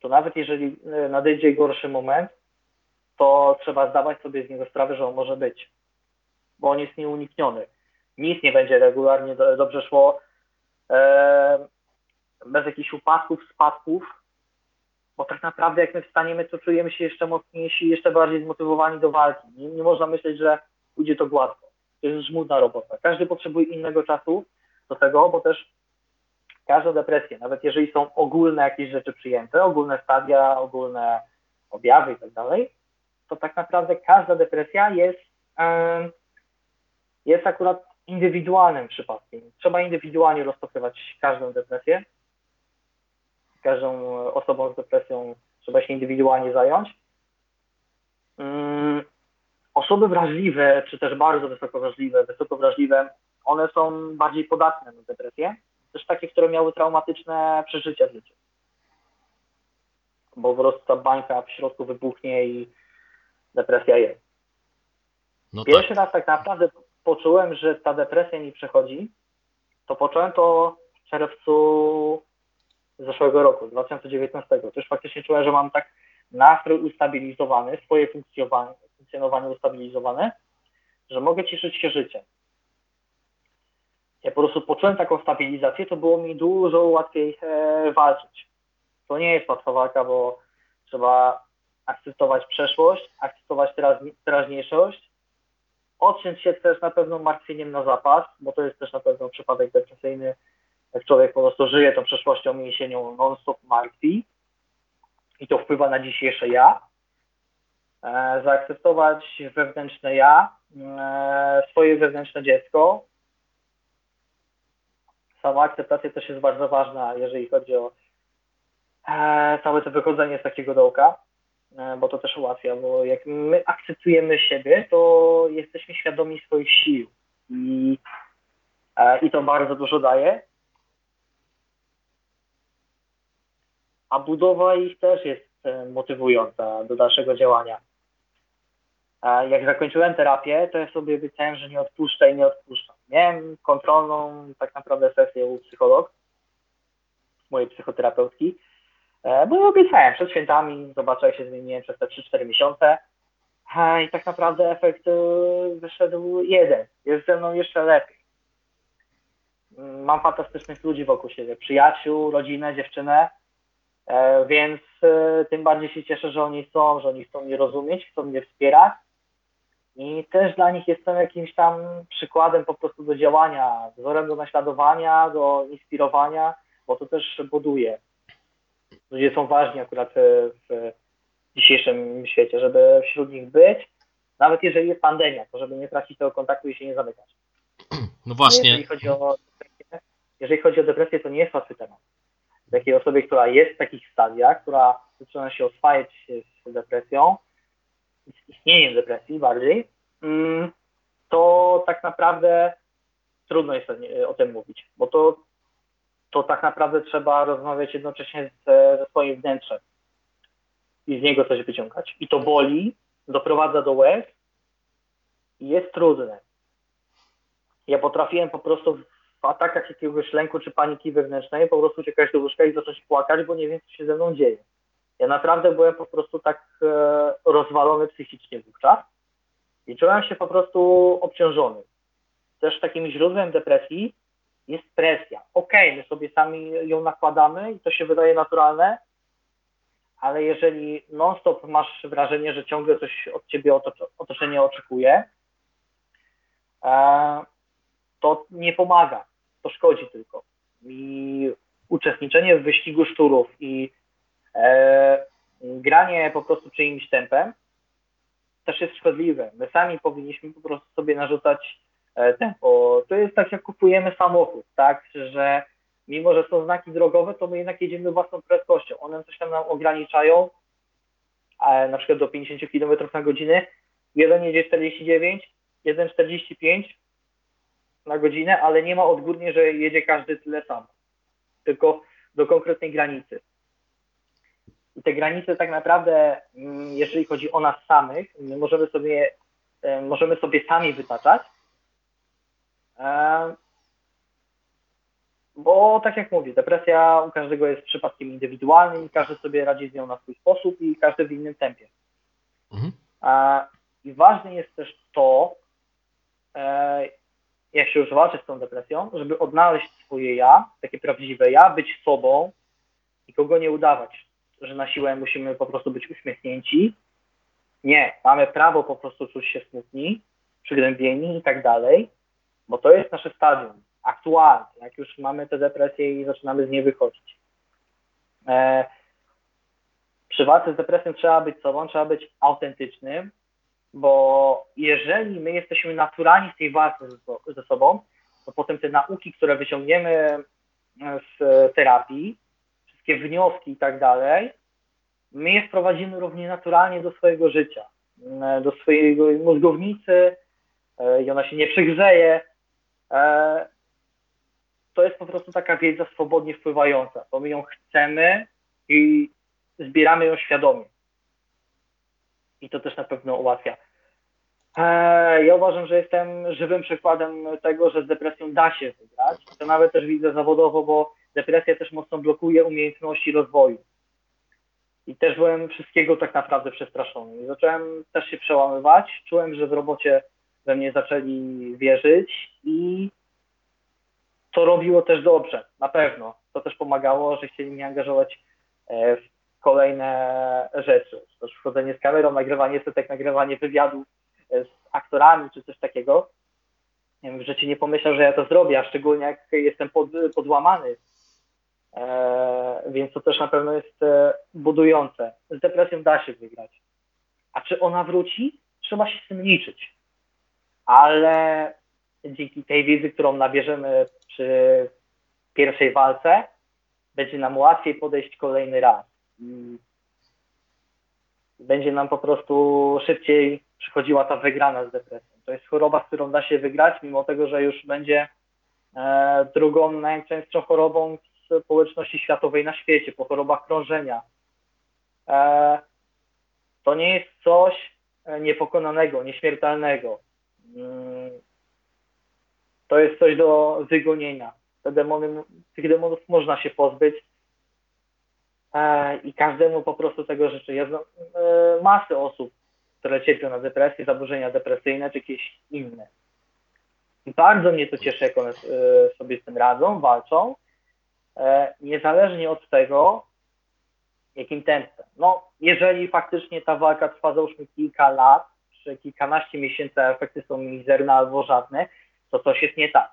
to nawet jeżeli e, nadejdzie gorszy moment, to trzeba zdawać sobie z niego sprawę, że on może być, bo on jest nieunikniony. Nic nie będzie regularnie dobrze szło bez jakichś upadków, spadków, bo tak naprawdę jak my wstaniemy, to czujemy się jeszcze mocniejsi, jeszcze bardziej zmotywowani do walki. Nie, nie można myśleć, że pójdzie to gładko. To jest żmudna robota. Każdy potrzebuje innego czasu do tego, bo też każda depresja, nawet jeżeli są ogólne jakieś rzeczy przyjęte, ogólne stadia, ogólne objawy i tak dalej, to tak naprawdę każda depresja jest, jest akurat indywidualnym przypadkiem. Trzeba indywidualnie rozpatrywać każdą depresję każdą osobą z depresją trzeba się indywidualnie zająć. Mm, osoby wrażliwe, czy też bardzo wysoko wrażliwe, wysoko wrażliwe, one są bardziej podatne na depresję, też takie, które miały traumatyczne przeżycia w życiu. Bo po prostu ta bańka w środku wybuchnie i depresja jest. No Pierwszy tak. raz tak naprawdę poczułem, że ta depresja mi przechodzi, to poczułem to w czerwcu zeszłego roku, 2019. To już faktycznie czułem, że mam tak nastrój ustabilizowany, swoje funkcjonowanie, ustabilizowane, że mogę cieszyć się życiem. Ja po prostu poczułem taką stabilizację, to było mi dużo łatwiej e, walczyć. To nie jest łatwa walka, bo trzeba akceptować przeszłość, akceptować teraz, teraźniejszość odciąć się też na pewno martwieniem na zapas, bo to jest też na pewno przypadek depresyjny, człowiek po prostu żyje tą przeszłością mięsienią non-stop martwi i to wpływa na dzisiejsze ja. E, zaakceptować wewnętrzne ja, e, swoje wewnętrzne dziecko. Sama akceptacja też jest bardzo ważna, jeżeli chodzi o e, całe to wychodzenie z takiego dołka, e, bo to też ułatwia, bo jak my akceptujemy siebie, to jesteśmy świadomi swoich sił i, e, i to bardzo dużo daje. A budowa ich też jest e, motywująca do dalszego działania. Jak zakończyłem terapię, to ja sobie obiecałem, że nie odpuszczę i nie odpuszczam. Miałem kontrolną tak naprawdę sesję u psycholog, mojej psychoterapeutki, e, bo ja obiecałem przed świętami, zobaczę jak się zmieniłem przez te 3-4 miesiące i tak naprawdę efekt e, wyszedł jeden. Jest ze mną jeszcze lepiej. Mm, Mam fantastycznych ludzi wokół siebie, przyjaciół, rodzinę, dziewczynę, więc e, tym bardziej się cieszę, że oni są, że oni chcą mnie rozumieć, chcą mnie wspierać i też dla nich jestem jakimś tam przykładem po prostu do działania, wzorem do naśladowania, do inspirowania, bo to też buduje. Ludzie są ważni akurat e, w dzisiejszym świecie, żeby wśród nich być, nawet jeżeli jest pandemia, to żeby nie tracić tego kontaktu i się nie zamykać. No właśnie, Jeżeli chodzi o depresję, jeżeli chodzi o depresję, to nie jest łatwy temat. Takiej osobie, która jest w takich stadiach, która zaczyna się oswajać z depresją, z istnieniem depresji bardziej, mm, to tak naprawdę trudno jest o tym mówić, bo to, to tak naprawdę trzeba rozmawiać jednocześnie ze, ze swoim wnętrzem i z niego coś wyciągać. I to boli, doprowadza do łez i jest trudne. Ja potrafiłem po prostu w atakach jakiegoś lęku czy paniki wewnętrznej po prostu uciekać do łóżka i zacząć płakać, bo nie wiem, co się ze mną dzieje. Ja naprawdę byłem po prostu tak e, rozwalony psychicznie wówczas i czułem się po prostu obciążony. Też takim źródłem depresji jest presja. Okej, my sobie sami ją nakładamy i to się wydaje naturalne, ale jeżeli non-stop masz wrażenie, że ciągle coś od ciebie otocz- otoczenie oczekuje, e, to nie pomaga, to szkodzi tylko. I uczestniczenie w wyścigu szczurów i e, granie po prostu czyimś tempem też jest szkodliwe. My sami powinniśmy po prostu sobie narzucać e, tempo. To jest tak, jak kupujemy samochód, tak, że mimo, że są znaki drogowe, to my jednak jedziemy własną prędkością. One coś tam nam ograniczają, e, na przykład do 50 km na godzinę. Jeden jedzie 49, jeden 45 na godzinę, ale nie ma odgórnie, że jedzie każdy tyle samo. Tylko do konkretnej granicy. I te granice tak naprawdę, mm, jeżeli chodzi o nas samych, my możemy sobie, e, możemy sobie sami wytaczać. E, Bo tak jak mówię, depresja u każdego jest przypadkiem indywidualnym i każdy sobie radzi z nią na swój sposób i każdy w innym tempie. mhm. A, I ważne jest też to, e, jak się już walczy z tą depresją, żeby odnaleźć swoje ja, takie prawdziwe ja, być sobą i kogo nie udawać, że na siłę musimy po prostu być uśmiechnięci. Nie, mamy prawo po prostu czuć się smutni, przygnębieni i tak dalej, bo to jest nasze stadium aktualne, jak już mamy tę depresję i zaczynamy z niej wychodzić. E, przy walce z depresją trzeba być sobą, trzeba być autentycznym, bo jeżeli my jesteśmy naturalni w tej walce ze, sobą, to potem te nauki, które wyciągniemy z terapii, wszystkie wnioski i tak dalej, my je wprowadzimy równie naturalnie do swojego życia, e, do swojej mózgownicy e, i ona się nie przegrzeje. E, To jest po prostu taka wiedza swobodnie wpływająca, bo my ją chcemy i zbieramy ją świadomie. I to też na pewno ułatwia. Eee, Ja uważam, że jestem żywym przykładem tego, że z depresją da się wygrać. To nawet też widzę zawodowo, bo depresja też mocno blokuje umiejętności rozwoju. I też byłem wszystkiego tak naprawdę przestraszony. I zacząłem też się przełamywać. Czułem, że w robocie we mnie zaczęli wierzyć i to robiło też dobrze, na pewno. To też pomagało, że chcieli mnie angażować e, w kolejne rzeczy. Też wchodzenie z kamerą, nagrywanie setek, nagrywanie wywiadów, z aktorami czy coś takiego, w życiu nie pomyślał, że ja to zrobię, a szczególnie jak jestem pod, podłamany. E, więc to też na pewno jest e, budujące. Z depresją da się wygrać. A czy ona wróci? Trzeba się z tym liczyć. Ale dzięki tej wiedzy, którą nabierzemy przy pierwszej walce, będzie nam łatwiej podejść kolejny raz. I będzie nam po prostu szybciej przychodziła ta wygrana z depresją. To jest choroba, z którą da się wygrać, mimo tego, że już będzie e, drugą najczęstszą chorobą w społeczności światowej na świecie, po chorobach krążenia. E, to nie jest coś e, niepokonanego, nieśmiertelnego. Mm, to jest coś do wygonienia. Te demony, tych demonów można się pozbyć i każdemu po prostu tego życzę. E, masę osób, które cierpią na depresję, zaburzenia depresyjne czy jakieś inne. Bardzo mnie to cieszy, jak one e, sobie z tym radzą, walczą, e, niezależnie od tego, jakim tempem. No, jeżeli faktycznie ta walka trwa załóżmy kilka lat, czy kilkanaście miesięcy, a efekty są mizerne albo żadne, to coś jest nie tak.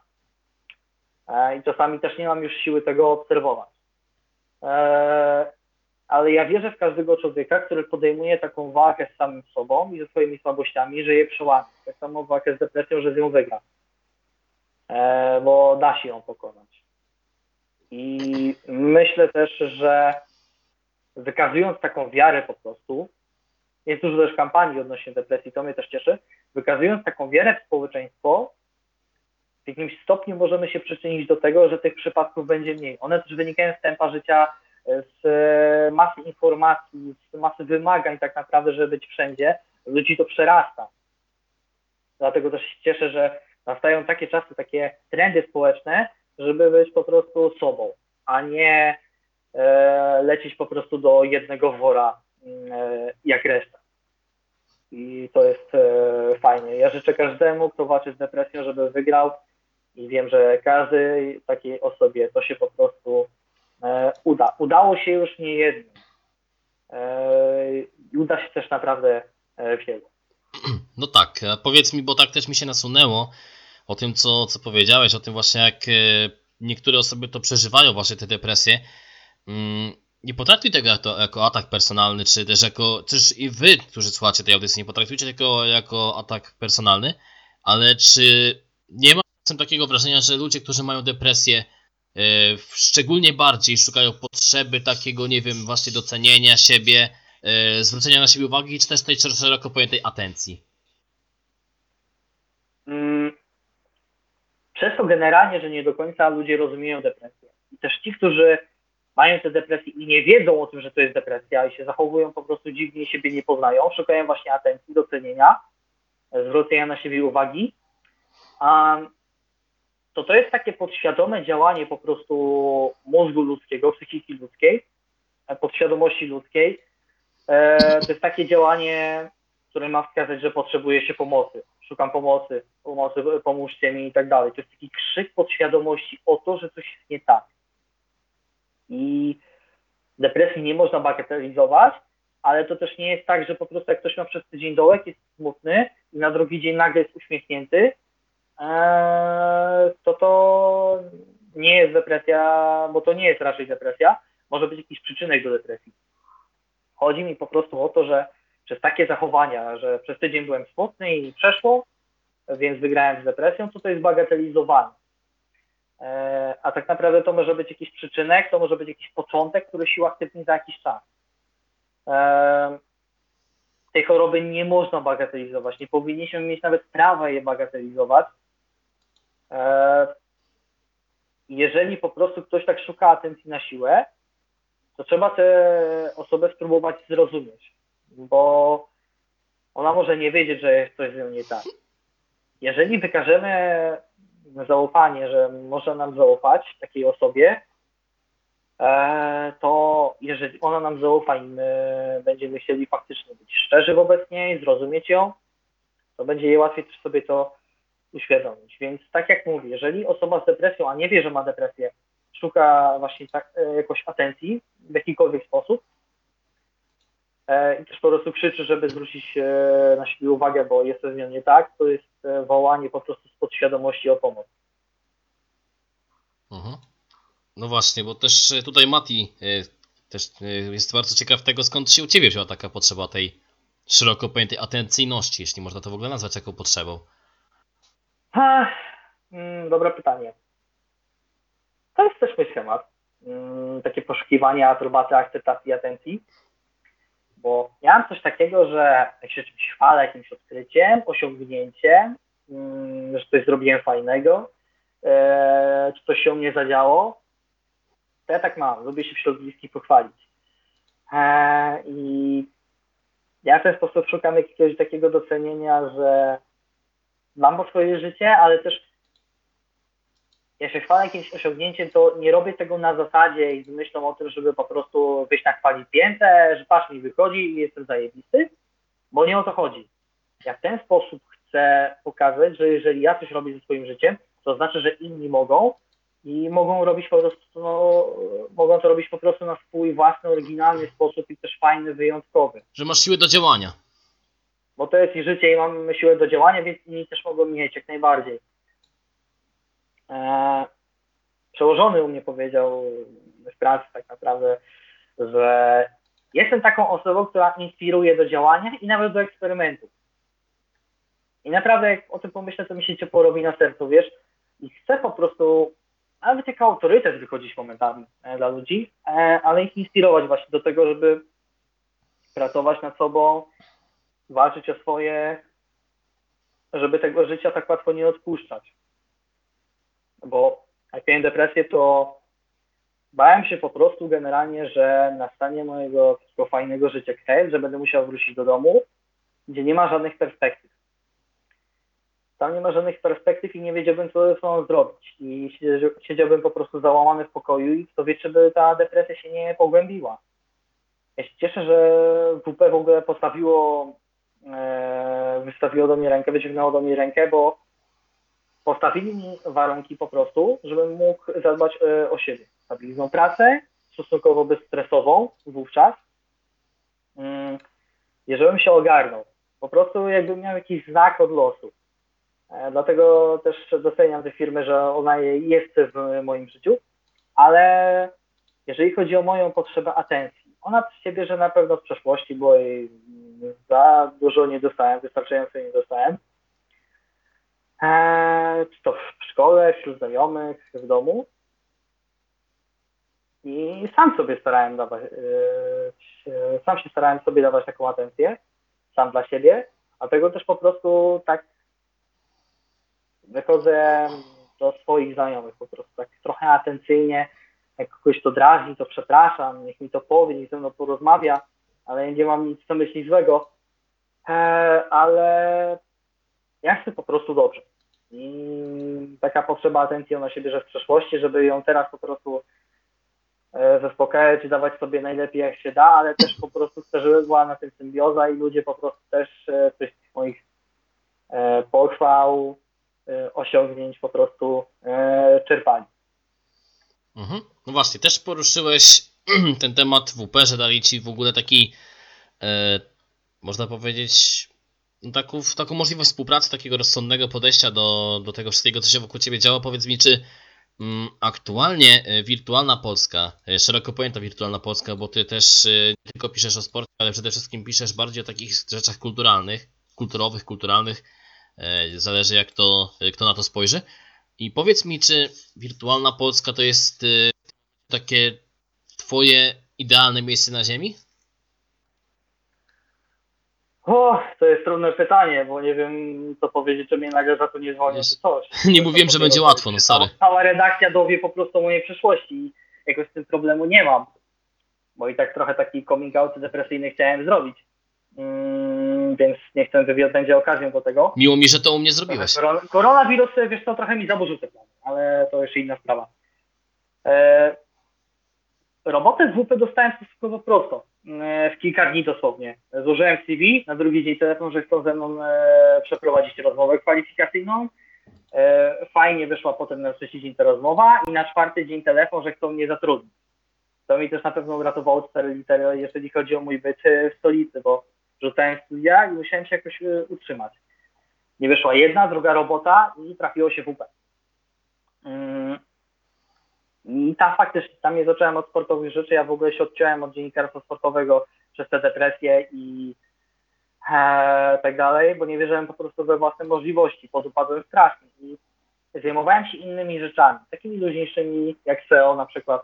E, I czasami też nie mam już siły tego obserwować. Ale ja wierzę w każdego człowieka, który podejmuje taką walkę z samym sobą i ze swoimi słabościami, że je przełamie. Tak samo walkę z depresją, że z nią wygra. E, bo da się ją pokonać. I myślę też, że wykazując taką wiarę po prostu, jest dużo też kampanii odnośnie depresji, to mnie też cieszy, wykazując taką wiarę w społeczeństwo, w jakimś stopniu możemy się przyczynić do tego, że tych przypadków będzie mniej. One też wynikają z tempa życia, z masy informacji, z masy wymagań tak naprawdę, żeby być wszędzie. Ludzi to przerasta. Dlatego też się cieszę, że nastają takie czasy, takie trendy społeczne, żeby być po prostu sobą, a nie e, lecieć po prostu do jednego wora e, jak reszta. I to jest e, fajnie. Ja życzę każdemu, kto walczy z depresją, żeby wygrał i wiem, że każdej takiej osobie to się po prostu e, uda. Udało się już nie jednym. E, I uda się też naprawdę e, wielu. <clears throat> No tak, powiedz mi, bo tak też mi się nasunęło o tym, co, co powiedziałeś, o tym właśnie jak e, niektóre osoby to przeżywają, właśnie te depresje. Mm, Nie potraktuj tego jako, jako atak personalny, czy też jako, też i wy, którzy słuchacie tej audycji, nie potraktujcie tego jako atak personalny, ale czy nie ma takiego wrażenia, że ludzie, którzy mają depresję, e, szczególnie bardziej szukają potrzeby takiego, nie wiem, właśnie docenienia siebie, e, zwrócenia na siebie uwagi, czy też tej szeroko pojętej atencji? Mm, Przez to generalnie, że nie do końca ludzie rozumieją depresję. I też ci, którzy mają te depresje i nie wiedzą o tym, że to jest depresja i się zachowują po prostu dziwnie siebie nie poznają, szukają właśnie atencji, docenienia, zwrócenia na siebie uwagi. A to to jest takie podświadome działanie po prostu mózgu ludzkiego, psychiki ludzkiej, e, podświadomości ludzkiej. E, To jest takie działanie, które ma wskazać, że potrzebuje się pomocy. Szukam pomocy, pomocy, pomóżcie mi i tak dalej. To jest taki krzyk podświadomości o to, że coś jest nie tak. I depresji nie można bagatelizować, ale to też nie jest tak, że po prostu jak ktoś ma przez tydzień dołek, jest smutny i na drugi dzień nagle jest uśmiechnięty, to to nie jest depresja, bo to nie jest raczej depresja, może być jakiś przyczynek do depresji. Chodzi mi po prostu o to, że przez takie zachowania, że przez tydzień byłem smutny i przeszło, więc wygrałem z depresją, to to jest bagatelizowane. A tak naprawdę to może być jakiś przyczynek, to może być jakiś początek, który siła aktywni za jakiś czas. Eee, Tej choroby nie można bagatelizować, nie powinniśmy mieć nawet prawa je bagatelizować, E, jeżeli po prostu ktoś tak szuka atencji na siłę, to trzeba tę osobę spróbować zrozumieć, bo ona może nie wiedzieć, że jest coś z nią nie tak. Jeżeli wykażemy zaufanie, że może nam zaufać takiej osobie, e, to jeżeli ona nam zaufa i my będziemy chcieli faktycznie być szczerzy wobec niej, zrozumieć ją, to będzie jej łatwiej też sobie to uświadomić. Więc tak jak mówię, jeżeli osoba z depresją, a nie wie, że ma depresję, szuka właśnie tak, e, jakoś atencji w jakikolwiek sposób, e, i też po prostu krzyczy, żeby zwrócić e, na siebie uwagę, bo jest coś nią nie tak, to jest e, wołanie po prostu z podświadomości o pomoc. Mhm. No właśnie, bo też e, tutaj Mati e, też jest bardzo ciekaw tego, skąd się u Ciebie wzięła taka potrzeba tej szeroko pojętej atencyjności, jeśli można to w ogóle nazwać jaką potrzebą. Ach, mm, dobre pytanie. To jest też mój schemat. Mm, takie poszukiwanie aprobaty, akceptacji, atencji. Bo miałem coś takiego, że jak się czymś chwalę, jakimś odkryciem, osiągnięciem, mm, że coś zrobiłem fajnego, e, czy coś się u mnie zadziało, to ja tak mam. Lubię się wśród bliskich pochwalić. E, I ja w ten sposób szukam jakiegoś takiego docenienia, że dbam o swoje życie, ale też jak się chwalę jakimś osiągnięciem, to nie robię tego na zasadzie i z myślą o tym, żeby po prostu wyjść na chwali piętę, że patrz mi wychodzi i jestem zajebisty, bo nie o to chodzi. Ja w ten sposób chcę pokazać, że jeżeli ja coś robię ze swoim życiem, to znaczy, że inni mogą i mogą robić po prostu, no, mogą to robić po prostu na swój własny, oryginalny sposób i też fajny, wyjątkowy Że masz siłę do działania. Bo to jest ich życie i mam siłę do działania, więc inni też mogą mieć jak najbardziej. Eee, przełożony u mnie powiedział w pracy tak naprawdę, że jestem taką osobą, która inspiruje do działania i nawet do eksperymentów. I naprawdę jak o tym pomyślę, to mi się ciepło robi na sercu, wiesz, i chcę po prostu nawet jako autorytet wychodzić momentami e, dla ludzi, e, ale ich inspirować właśnie do tego, żeby pracować nad sobą, walczyć o swoje, żeby tego życia tak łatwo nie odpuszczać. Bo jak miałem depresję, to bałem się po prostu generalnie, że nastanie mojego takiego fajnego życia kres, że będę musiał wrócić do domu, gdzie nie ma żadnych perspektyw. Tam nie ma żadnych perspektyw i nie wiedziałbym, co ze sobą zrobić. I siedział- siedziałbym po prostu załamany w pokoju i kto wie, czy by ta depresja się nie pogłębiła. Ja się cieszę, że WP w ogóle postawiło, wystawiło do mnie rękę, wyciągnęło do mnie rękę, bo postawili mi warunki po prostu, żebym mógł zadbać e, o siebie. Stabilną pracę, stosunkowo bezstresową wówczas. Mm, i żebym się ogarnął. Po prostu jakbym miał jakiś znak od losu. E, Dlatego też doceniam tę firmę, że ona jest w moim życiu, ale jeżeli chodzi o moją potrzebę atencji, ona się bierze na pewno z przeszłości, bo jej za dużo nie dostałem, wystarczająco nie dostałem. Eee, czy to w szkole, wśród znajomych, w domu. I sam sobie starałem dawać, eee, sam się starałem sobie dawać taką atencję, sam dla siebie, dlatego też po prostu tak wychodzę do swoich znajomych po prostu tak trochę atencyjnie, jak kogoś to drażni, to przepraszam, niech mi to powie, niech ze mną porozmawia, ale nie mam nic na myśli złego, eee, ale ja chcę po prostu dobrze. I taka potrzeba atencji ona się bierze w przeszłości, żeby ją teraz po prostu e, zaspokajać dawać sobie najlepiej jak się da, ale też po prostu chcę, żeby była na tym symbioza i ludzie po prostu też e, coś z moich e, pochwał, e, osiągnięć po prostu e, czerpali. Mhm. No właśnie, też poruszyłeś <clears throat> ten temat WP, że dali ci w ogóle taki, e, można powiedzieć, no taką, taką możliwość współpracy, takiego rozsądnego podejścia do, do tego wszystkiego, co się wokół ciebie działa. Powiedz mi, czy mm, aktualnie e, wirtualna Polska, e, szeroko pojęta wirtualna Polska, bo ty też e, nie tylko piszesz o sporcie, ale przede wszystkim piszesz bardziej o takich rzeczach kulturalnych, kulturowych, kulturalnych, e, zależy jak to, kto na to spojrzy. I powiedz mi, czy wirtualna Polska to jest takie twoje idealne miejsce na ziemi? O, to jest trudne pytanie, bo nie wiem co powiedzieć, czy mnie nagle za to nie Wiesz, czy coś. <laughs> Nie mówiłem, że będzie łatwo, no sorry. Cała redakcja dowie po prostu o mojej przeszłości i jakoś z tym problemu nie mam. Bo i tak trochę taki coming out depresyjny chciałem zrobić. Mm, więc niech ten wywiad będzie okazją do tego. Miło mi, że to u mnie zrobiłeś. Koron- koronawirus, wiesz co, trochę mi zaburzył te plany, ale to już inna sprawa. E, robotę z WP dostałem stosunkowo prosto. E, w kilka dni dosłownie. Złożyłem CV, na drugi dzień telefon, że chcą ze mną e, przeprowadzić rozmowę kwalifikacyjną. E, fajnie wyszła potem na trzeci dzień ta rozmowa i na czwarty dzień telefon, że chcą mnie zatrudnić. To mi też na pewno uratowało cztery litery, jeżeli chodzi o mój byt w stolicy, bo rzucałem studia i musiałem się jakoś utrzymać. Nie wyszła jedna, druga robota i trafiło się WP. Mm. I tam faktycznie, tam nie zacząłem od sportowych rzeczy, ja w ogóle się odciąłem od dziennikarstwa sportowego przez te depresje i e, tak dalej, bo nie wierzyłem po prostu we własne możliwości, podupadłem strasznie i zajmowałem się innymi rzeczami, takimi luźniejszymi jak SEO na przykład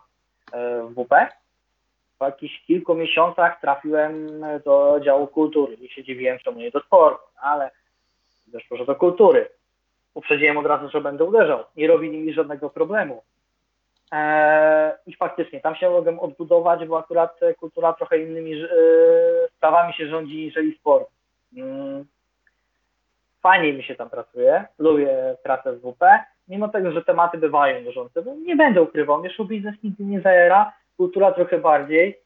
e, w WP. Po jakichś kilku miesiącach trafiłem do działu kultury i się dziwiłem, czemu nie do sportu, ale wyszło, że do kultury. Uprzedziłem od razu, że będę uderzał. Nie robili mi żadnego problemu. Eee, I faktycznie, tam się mogłem odbudować, bo akurat kultura trochę innymi e, sprawami się rządzi niżeli sport. Mm. Fajnie mi się tam pracuje, lubię pracę w WP, mimo tego, że tematy bywają nużące, bo nie będę ukrywał, mnie show biznes nigdy nie zaera, kultura trochę bardziej,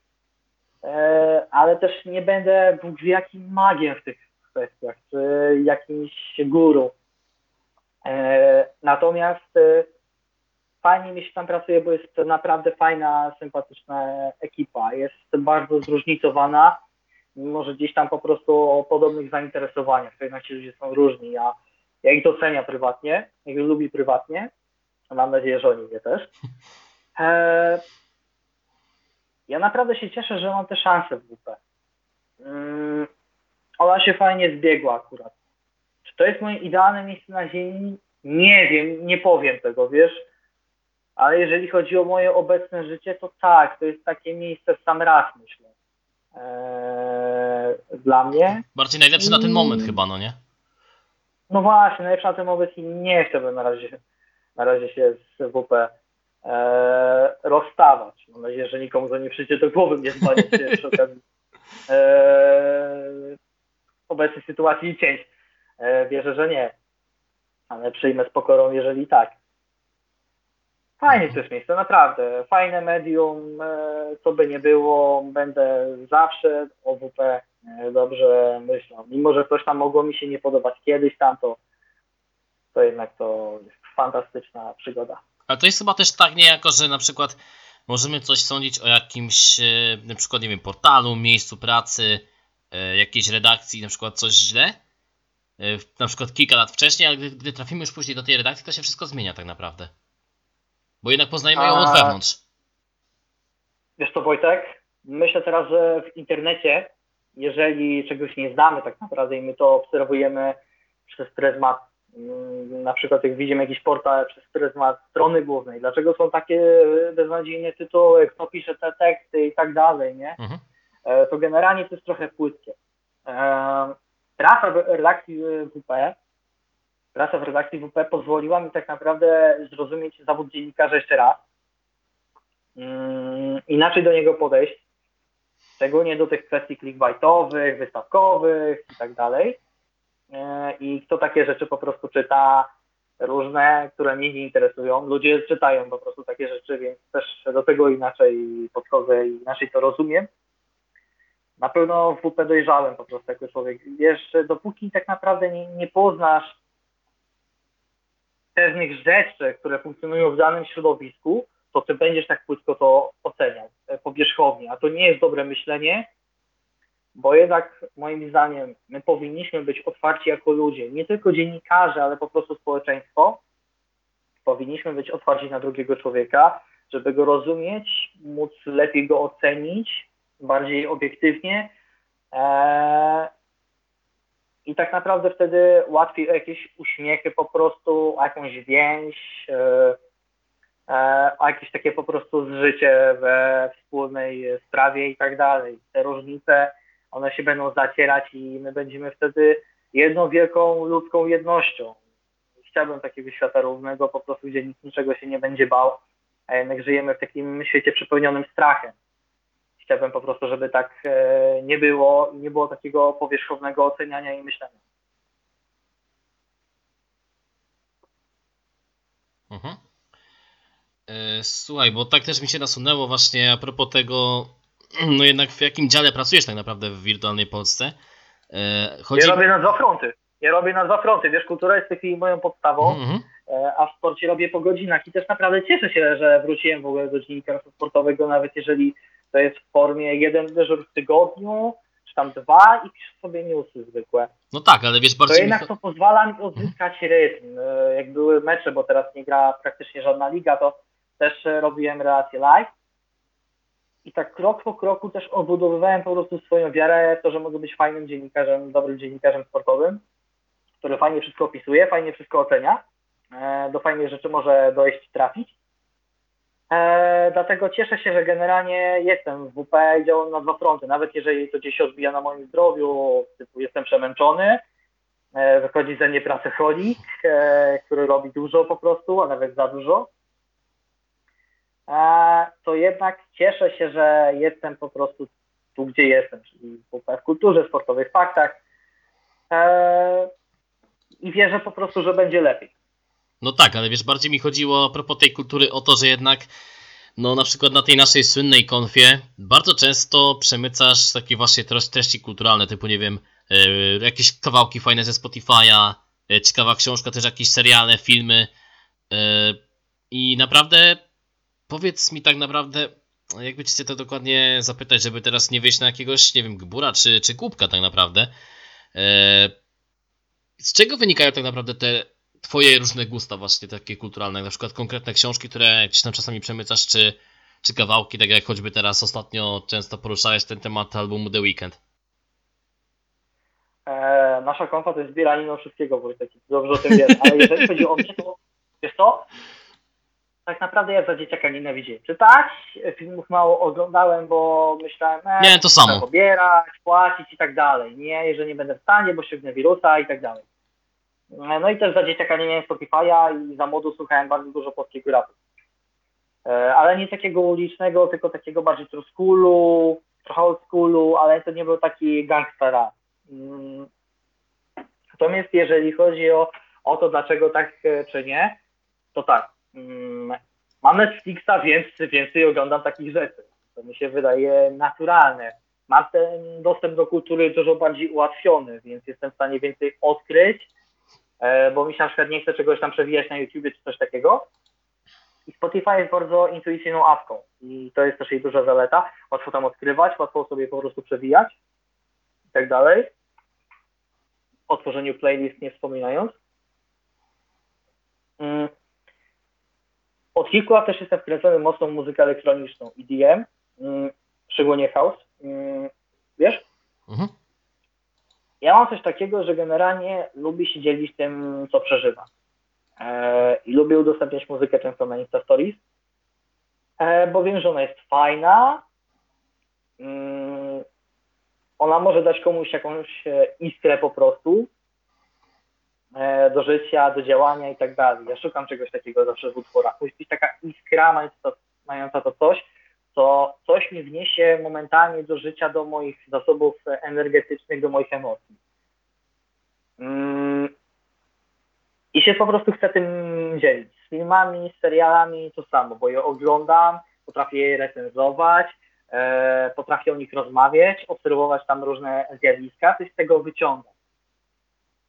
eee, ale też nie będę Bóg wie jakim magiem w tych kwestiach, czy jakimś guru. Natomiast e, fajnie mi się tam pracuje, bo jest to naprawdę fajna, sympatyczna ekipa. Jest bardzo zróżnicowana, mimo że gdzieś tam po prostu o podobnych zainteresowaniach. To jednak ci ludzie są różni. Ja, ja ich doceniam prywatnie, ja ich lubię prywatnie. Mam nadzieję, że oni mnie też. Eee, <laughs> ja naprawdę się cieszę, że mam tę szansę w WP. Mm, ona się fajnie zbiegła akurat. Czy to jest moje idealne miejsce na ziemi? Nie wiem, nie powiem tego, wiesz? Ale jeżeli chodzi o moje obecne życie, to tak, to jest takie miejsce w sam raz, myślę. Eee, dla mnie. Bardziej najlepszy na ten moment chyba, no nie? No właśnie, najlepszy na ten moment i nie chciałbym na razie, na razie się z WP eee, rozstawać. Mam nadzieję, że nikomu to nie przyjdzie do głowy mnie zbanić się <laughs> przy okazji eee, obecnej sytuacji i cięć. Eee, wierzę, że nie. Ale przyjmę z pokorą, jeżeli tak. Fajnie to jest miejsce, naprawdę. Fajne medium, e, co by nie było, będę zawsze o WP e, dobrze myślał. Mimo, że coś tam mogło mi się nie podobać kiedyś tam, to, to jednak to jest fantastyczna przygoda. Ale to jest chyba też tak niejako, że na przykład możemy coś sądzić o jakimś, e, na przykład, nie wiem, portalu, miejscu pracy, jakiejś redakcji, na przykład coś źle, na przykład kilka lat wcześniej, ale gdy, gdy trafimy już później do tej redakcji, to się wszystko zmienia tak naprawdę. Bo jednak poznajemy ją od wewnątrz. Wiesz co, Wojtek? Myślę teraz, że w internecie, jeżeli czegoś nie znamy tak naprawdę i my to obserwujemy przez pryzmat, mm, na przykład jak widzimy jakiś portal przez pryzmat strony głównej, dlaczego są takie beznadziejne tytuły, kto pisze te teksty i tak dalej, nie? Mhm. E, to generalnie to jest trochę płytkie. E, Praca w redakcji WP, praca w redakcji WP pozwoliła mi tak naprawdę zrozumieć zawód dziennikarza jeszcze raz, mm, inaczej do niego podejść, szczególnie do tych kwestii clickbaitowych, wystawkowych i tak dalej. E, I kto takie rzeczy po prostu czyta, różne, które mnie nie interesują. Ludzie czytają po prostu takie rzeczy, więc też do tego inaczej podchodzę i inaczej to rozumiem. Na pewno w WP dojrzałem po prostu jako człowiek. Wiesz, dopóki tak naprawdę nie, nie poznasz pewnych rzeczy, które funkcjonują w danym środowisku, to ty będziesz tak płytko to oceniał, e, powierzchownie, a to nie jest dobre myślenie, bo jednak moim zdaniem my powinniśmy być otwarci jako ludzie, nie tylko dziennikarze, ale po prostu społeczeństwo. Powinniśmy być otwarci na drugiego człowieka, żeby go rozumieć, móc lepiej go ocenić, bardziej obiektywnie. Eee, I tak naprawdę wtedy łatwiej o jakieś uśmiechy po prostu, o jakąś więź, e, e, o jakieś takie po prostu zżycie we wspólnej sprawie i tak dalej. Te różnice, one się będą zacierać i my będziemy wtedy jedną wielką ludzką jednością. Chciałbym takiego świata równego, po prostu gdzie nikt niczego się nie będzie bał, a jednak żyjemy w takim świecie przepełnionym strachem. Chciałbym po prostu, żeby tak e, nie było i nie było takiego powierzchownego oceniania i myślenia. Mhm. E, Słuchaj, bo tak też mi się nasunęło właśnie a propos tego, <clears throat> no jednak w jakim dziale pracujesz tak naprawdę w wirtualnej Polsce. E, Chodzi... Ja robię na dwa fronty. Ja robię na dwa fronty. Wiesz, kultura jest w tej chwili moją podstawą. Mhm. e, a w sporcie robię po godzinach i też naprawdę cieszę się, że wróciłem w ogóle do dziennikarstwa sportowego, nawet jeżeli to jest w formie jeden dyżur w tygodniu, czy tam dwa i piszę sobie newsy zwykłe. No tak, ale wiesz, To bardziej mi jednak to pozwala mi odzyskać rytm. E, Jak były mecze, bo teraz nie gra praktycznie żadna liga, to też e, robiłem relacje live. I tak krok po kroku też odbudowywałem po prostu swoją wiarę w to, że mogę być fajnym dziennikarzem, dobrym dziennikarzem sportowym, który fajnie wszystko opisuje, fajnie wszystko ocenia, e, do fajnych rzeczy może dojść, trafić. E, dlatego cieszę się, że generalnie jestem w WP i działam na dwa fronty. Nawet jeżeli to gdzieś się odbija na moim zdrowiu, typu jestem przemęczony, e, wychodzi ze mnie pracocholik, e, który robi dużo po prostu, a nawet za dużo, e, to jednak cieszę się, że jestem po prostu tu, gdzie jestem, czyli w WP w kulturze, sportowych faktach e, i wierzę po prostu, że będzie lepiej. No tak, ale wiesz, bardziej mi chodziło a propos tej kultury o to, że jednak, no na przykład na tej naszej słynnej konfie, bardzo często przemycasz takie właśnie treści- kulturalne, typu nie wiem, e, jakieś kawałki fajne ze Spotify'a, e, ciekawa książka, też jakieś seriale, filmy. e, I naprawdę, powiedz mi tak naprawdę, jakby ci się to dokładnie zapytać, żeby teraz nie wyjść na jakiegoś, nie wiem, gbura czy, czy kubka tak naprawdę. Z czego wynikają tak naprawdę te twoje różne gusta właśnie takie kulturalne, na przykład konkretne książki, które gdzieś tam czasami przemycasz, czy, czy kawałki, tak jak choćby teraz ostatnio często poruszałeś ten temat albumu The Weeknd. E, nasza konfa to jest zbieranina wszystkiego, Wojtek, dobrze o tym wiesz, ale jeżeli chodzi o mnie, to wiesz co, tak naprawdę ja za dzieciaka nienawidziłem czytać, filmów mało oglądałem, bo myślałem, e, Miałem to samo. pobierać, płacić i tak dalej, nie, że nie będę w stanie, bo ściągnę wirusa i tak dalej. E, No i też za dzieciaka nie miałem Spotify'a i za młodu słuchałem bardzo dużo polskiego rapu. E, Ale nie takiego ulicznego, tylko takiego bardziej true schoolu, trochę old schoolu, ale to nie był taki gangsta rap. Mm. Natomiast jeżeli chodzi o, o to, dlaczego tak e, czy nie, to tak. mm, Mam Netflixa, więc więcej oglądam takich rzeczy. To mi się wydaje naturalne. Mam ten dostęp do kultury dużo bardziej ułatwiony, więc jestem w stanie więcej odkryć, bo mi się na przykład nie chce czegoś tam przewijać na YouTubie czy coś takiego. I Spotify jest bardzo intuicyjną apką i to jest też jej duża zaleta. Łatwo tam odkrywać, łatwo sobie po prostu przewijać i tak dalej. O tworzeniu playlist nie wspominając. Mm. Od kilku lat też jestem wkręcony mocno w muzykę elektroniczną, EDM, mm, szczególnie house. Mm, Wiesz? Mhm. Ja mam coś takiego, że generalnie lubię się dzielić tym, co przeżywam. E, I lubię udostępniać muzykę często na Insta Stories, e, bo wiem, że ona jest fajna. Mm, ona może dać komuś jakąś e, iskrę po prostu e, do życia, do działania i tak dalej. Ja szukam czegoś takiego zawsze w utworach. Musi być taka iskra mająca to, mająca to coś, co coś mi wniesie momentalnie do życia, do moich zasobów energetycznych, do moich emocji. Mm. I się po prostu chcę tym dzielić. Z filmami, z serialami to samo, bo je oglądam, potrafię je recenzować, e, potrafię o nich rozmawiać, obserwować tam różne zjawiska, coś z tego wyciągam.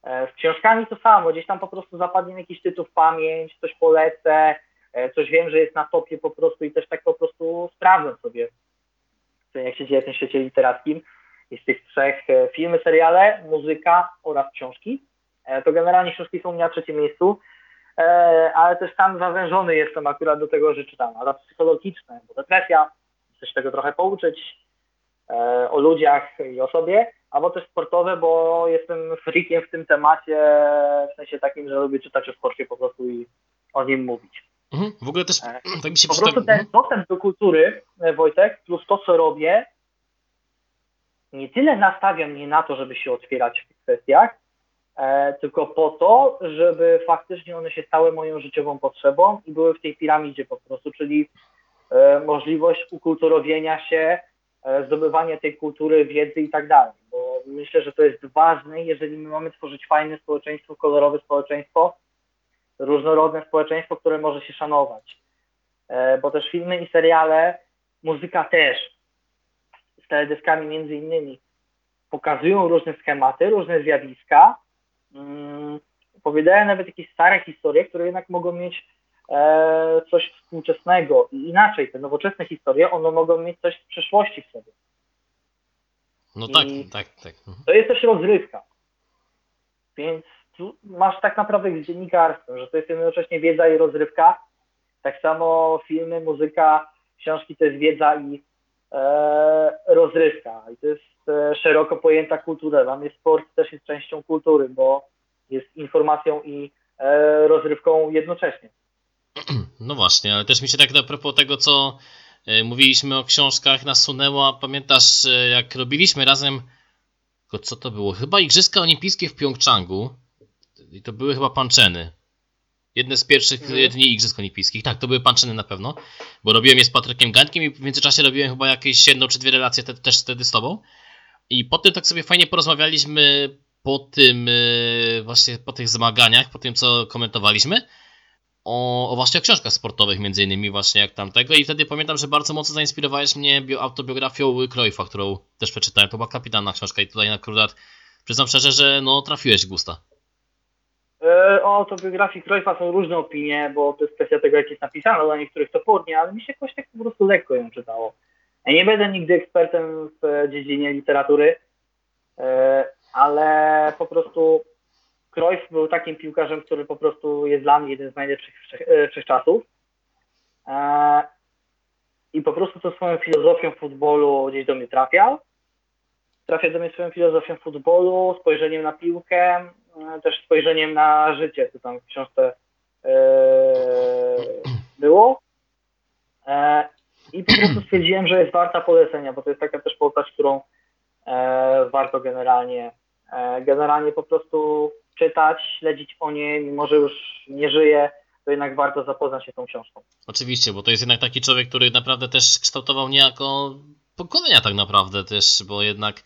E, z książkami to samo, gdzieś tam po prostu zapadnie jakiś tytuł w pamięć, coś polecę, coś wiem, że jest na topie po prostu i też tak po prostu sprawdzę sobie, jak się dzieje w tym świecie literackim. Z tych trzech e, filmy, seriale, muzyka oraz książki, e, to generalnie książki są u mnie na trzecim miejscu, e, ale też tam zawężony jestem akurat do tego, że czytam, ale psychologiczne, bo depresja, chcę się tego trochę pouczyć e, o ludziach i o sobie, albo też sportowe, bo jestem freakiem w tym temacie, w sensie takim, że lubię czytać o sporcie po prostu i o nim mówić. Mhm. W ogóle też E, <clears throat> tak mi się Po przyda... prostu ten dostęp do kultury, e, Wojtek, plus to, co robię, nie tyle nastawia mnie na to, żeby się otwierać w tych kwestiach, e, tylko po to, żeby faktycznie one się stały moją życiową potrzebą i były w tej piramidzie po prostu, czyli e, możliwość ukulturowienia się, e, zdobywanie tej kultury, wiedzy i tak dalej. Bo myślę, że to jest ważne, jeżeli my mamy tworzyć fajne społeczeństwo, kolorowe społeczeństwo, różnorodne społeczeństwo, które może się szanować. E, Bo też filmy i seriale, muzyka też, z teledyskami między innymi, pokazują różne schematy, różne zjawiska, mm, opowiadają nawet jakieś stare historie, które jednak mogą mieć e, coś współczesnego i inaczej, te nowoczesne historie, one mogą mieć coś z przeszłości w sobie. No I- tak, tak, tak. To jest też rozrywka. Więc masz tak naprawdę z dziennikarstwem, że to jest jednocześnie wiedza i rozrywka. Tak samo filmy, muzyka, książki to jest wiedza i e, rozrywka. I to jest e, szeroko pojęta kultura. Dla mnie sport też jest częścią kultury, bo jest informacją i e, rozrywką jednocześnie. <clears throat> No właśnie, ale też mi się tak a propos tego, co e, mówiliśmy o książkach, nasunęło. Pamiętasz, e, jak robiliśmy razem, co to było? Chyba Igrzyska Olimpijskie w Pjongczangu. I to były chyba panczeny. Jedne z pierwszych Mhm. dni Igrzysk Olimpijskich. Tak, to były panczeny na pewno, bo robiłem je z Patrykiem Gańkiem i w międzyczasie robiłem chyba jakieś jedną czy dwie relacje te, też wtedy z tobą. I potem tak sobie fajnie porozmawialiśmy po tym, e, właśnie po tych zmaganiach, po tym co komentowaliśmy o, o właśnie o książkach sportowych, między innymi właśnie jak tamtego i wtedy pamiętam, że bardzo mocno zainspirowałeś mnie bio, autobiografią Cruyffa, którą też przeczytałem, to była kapitalna książka i tutaj akurat przyznam szczerze, że no trafiłeś w gusta. E, O autobiografii Cruyffa są różne opinie, bo to jest kwestia tego, jak jest napisane, dla niektórych topornie, ale mi się jakoś tak po prostu lekko ją czytało. Ja nie będę nigdy ekspertem w e, dziedzinie literatury, e, ale po prostu Cruyff był takim piłkarzem, który po prostu jest dla mnie jeden z najlepszych wszech- wszechczasów. I po prostu to swoją filozofią futbolu gdzieś do mnie trafiał. Trafia do mnie swoją filozofią futbolu, spojrzeniem na piłkę, też spojrzeniem na życie, co tam w książce e, <clears throat> było. E, I po prostu stwierdziłem, że jest warta polecenia, bo to jest taka też postać, którą e, warto generalnie, generalnie po prostu czytać, śledzić o niej, mimo że już nie żyje, to jednak warto zapoznać się tą książką. Oczywiście, bo to jest jednak taki człowiek, który naprawdę też kształtował niejako pokolenia tak naprawdę też, bo jednak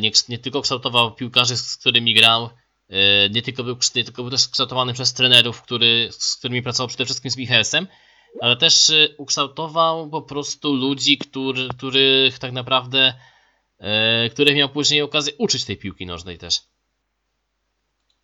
nie, nie tylko kształtował piłkarzy, z którymi grał, e, nie, tylko był, nie tylko był też kształtowany przez trenerów, który, z którymi pracował przede wszystkim z Michelsem, ale też e, ukształtował po prostu ludzi, który, których tak naprawdę, e, których miał później okazję uczyć tej piłki nożnej też.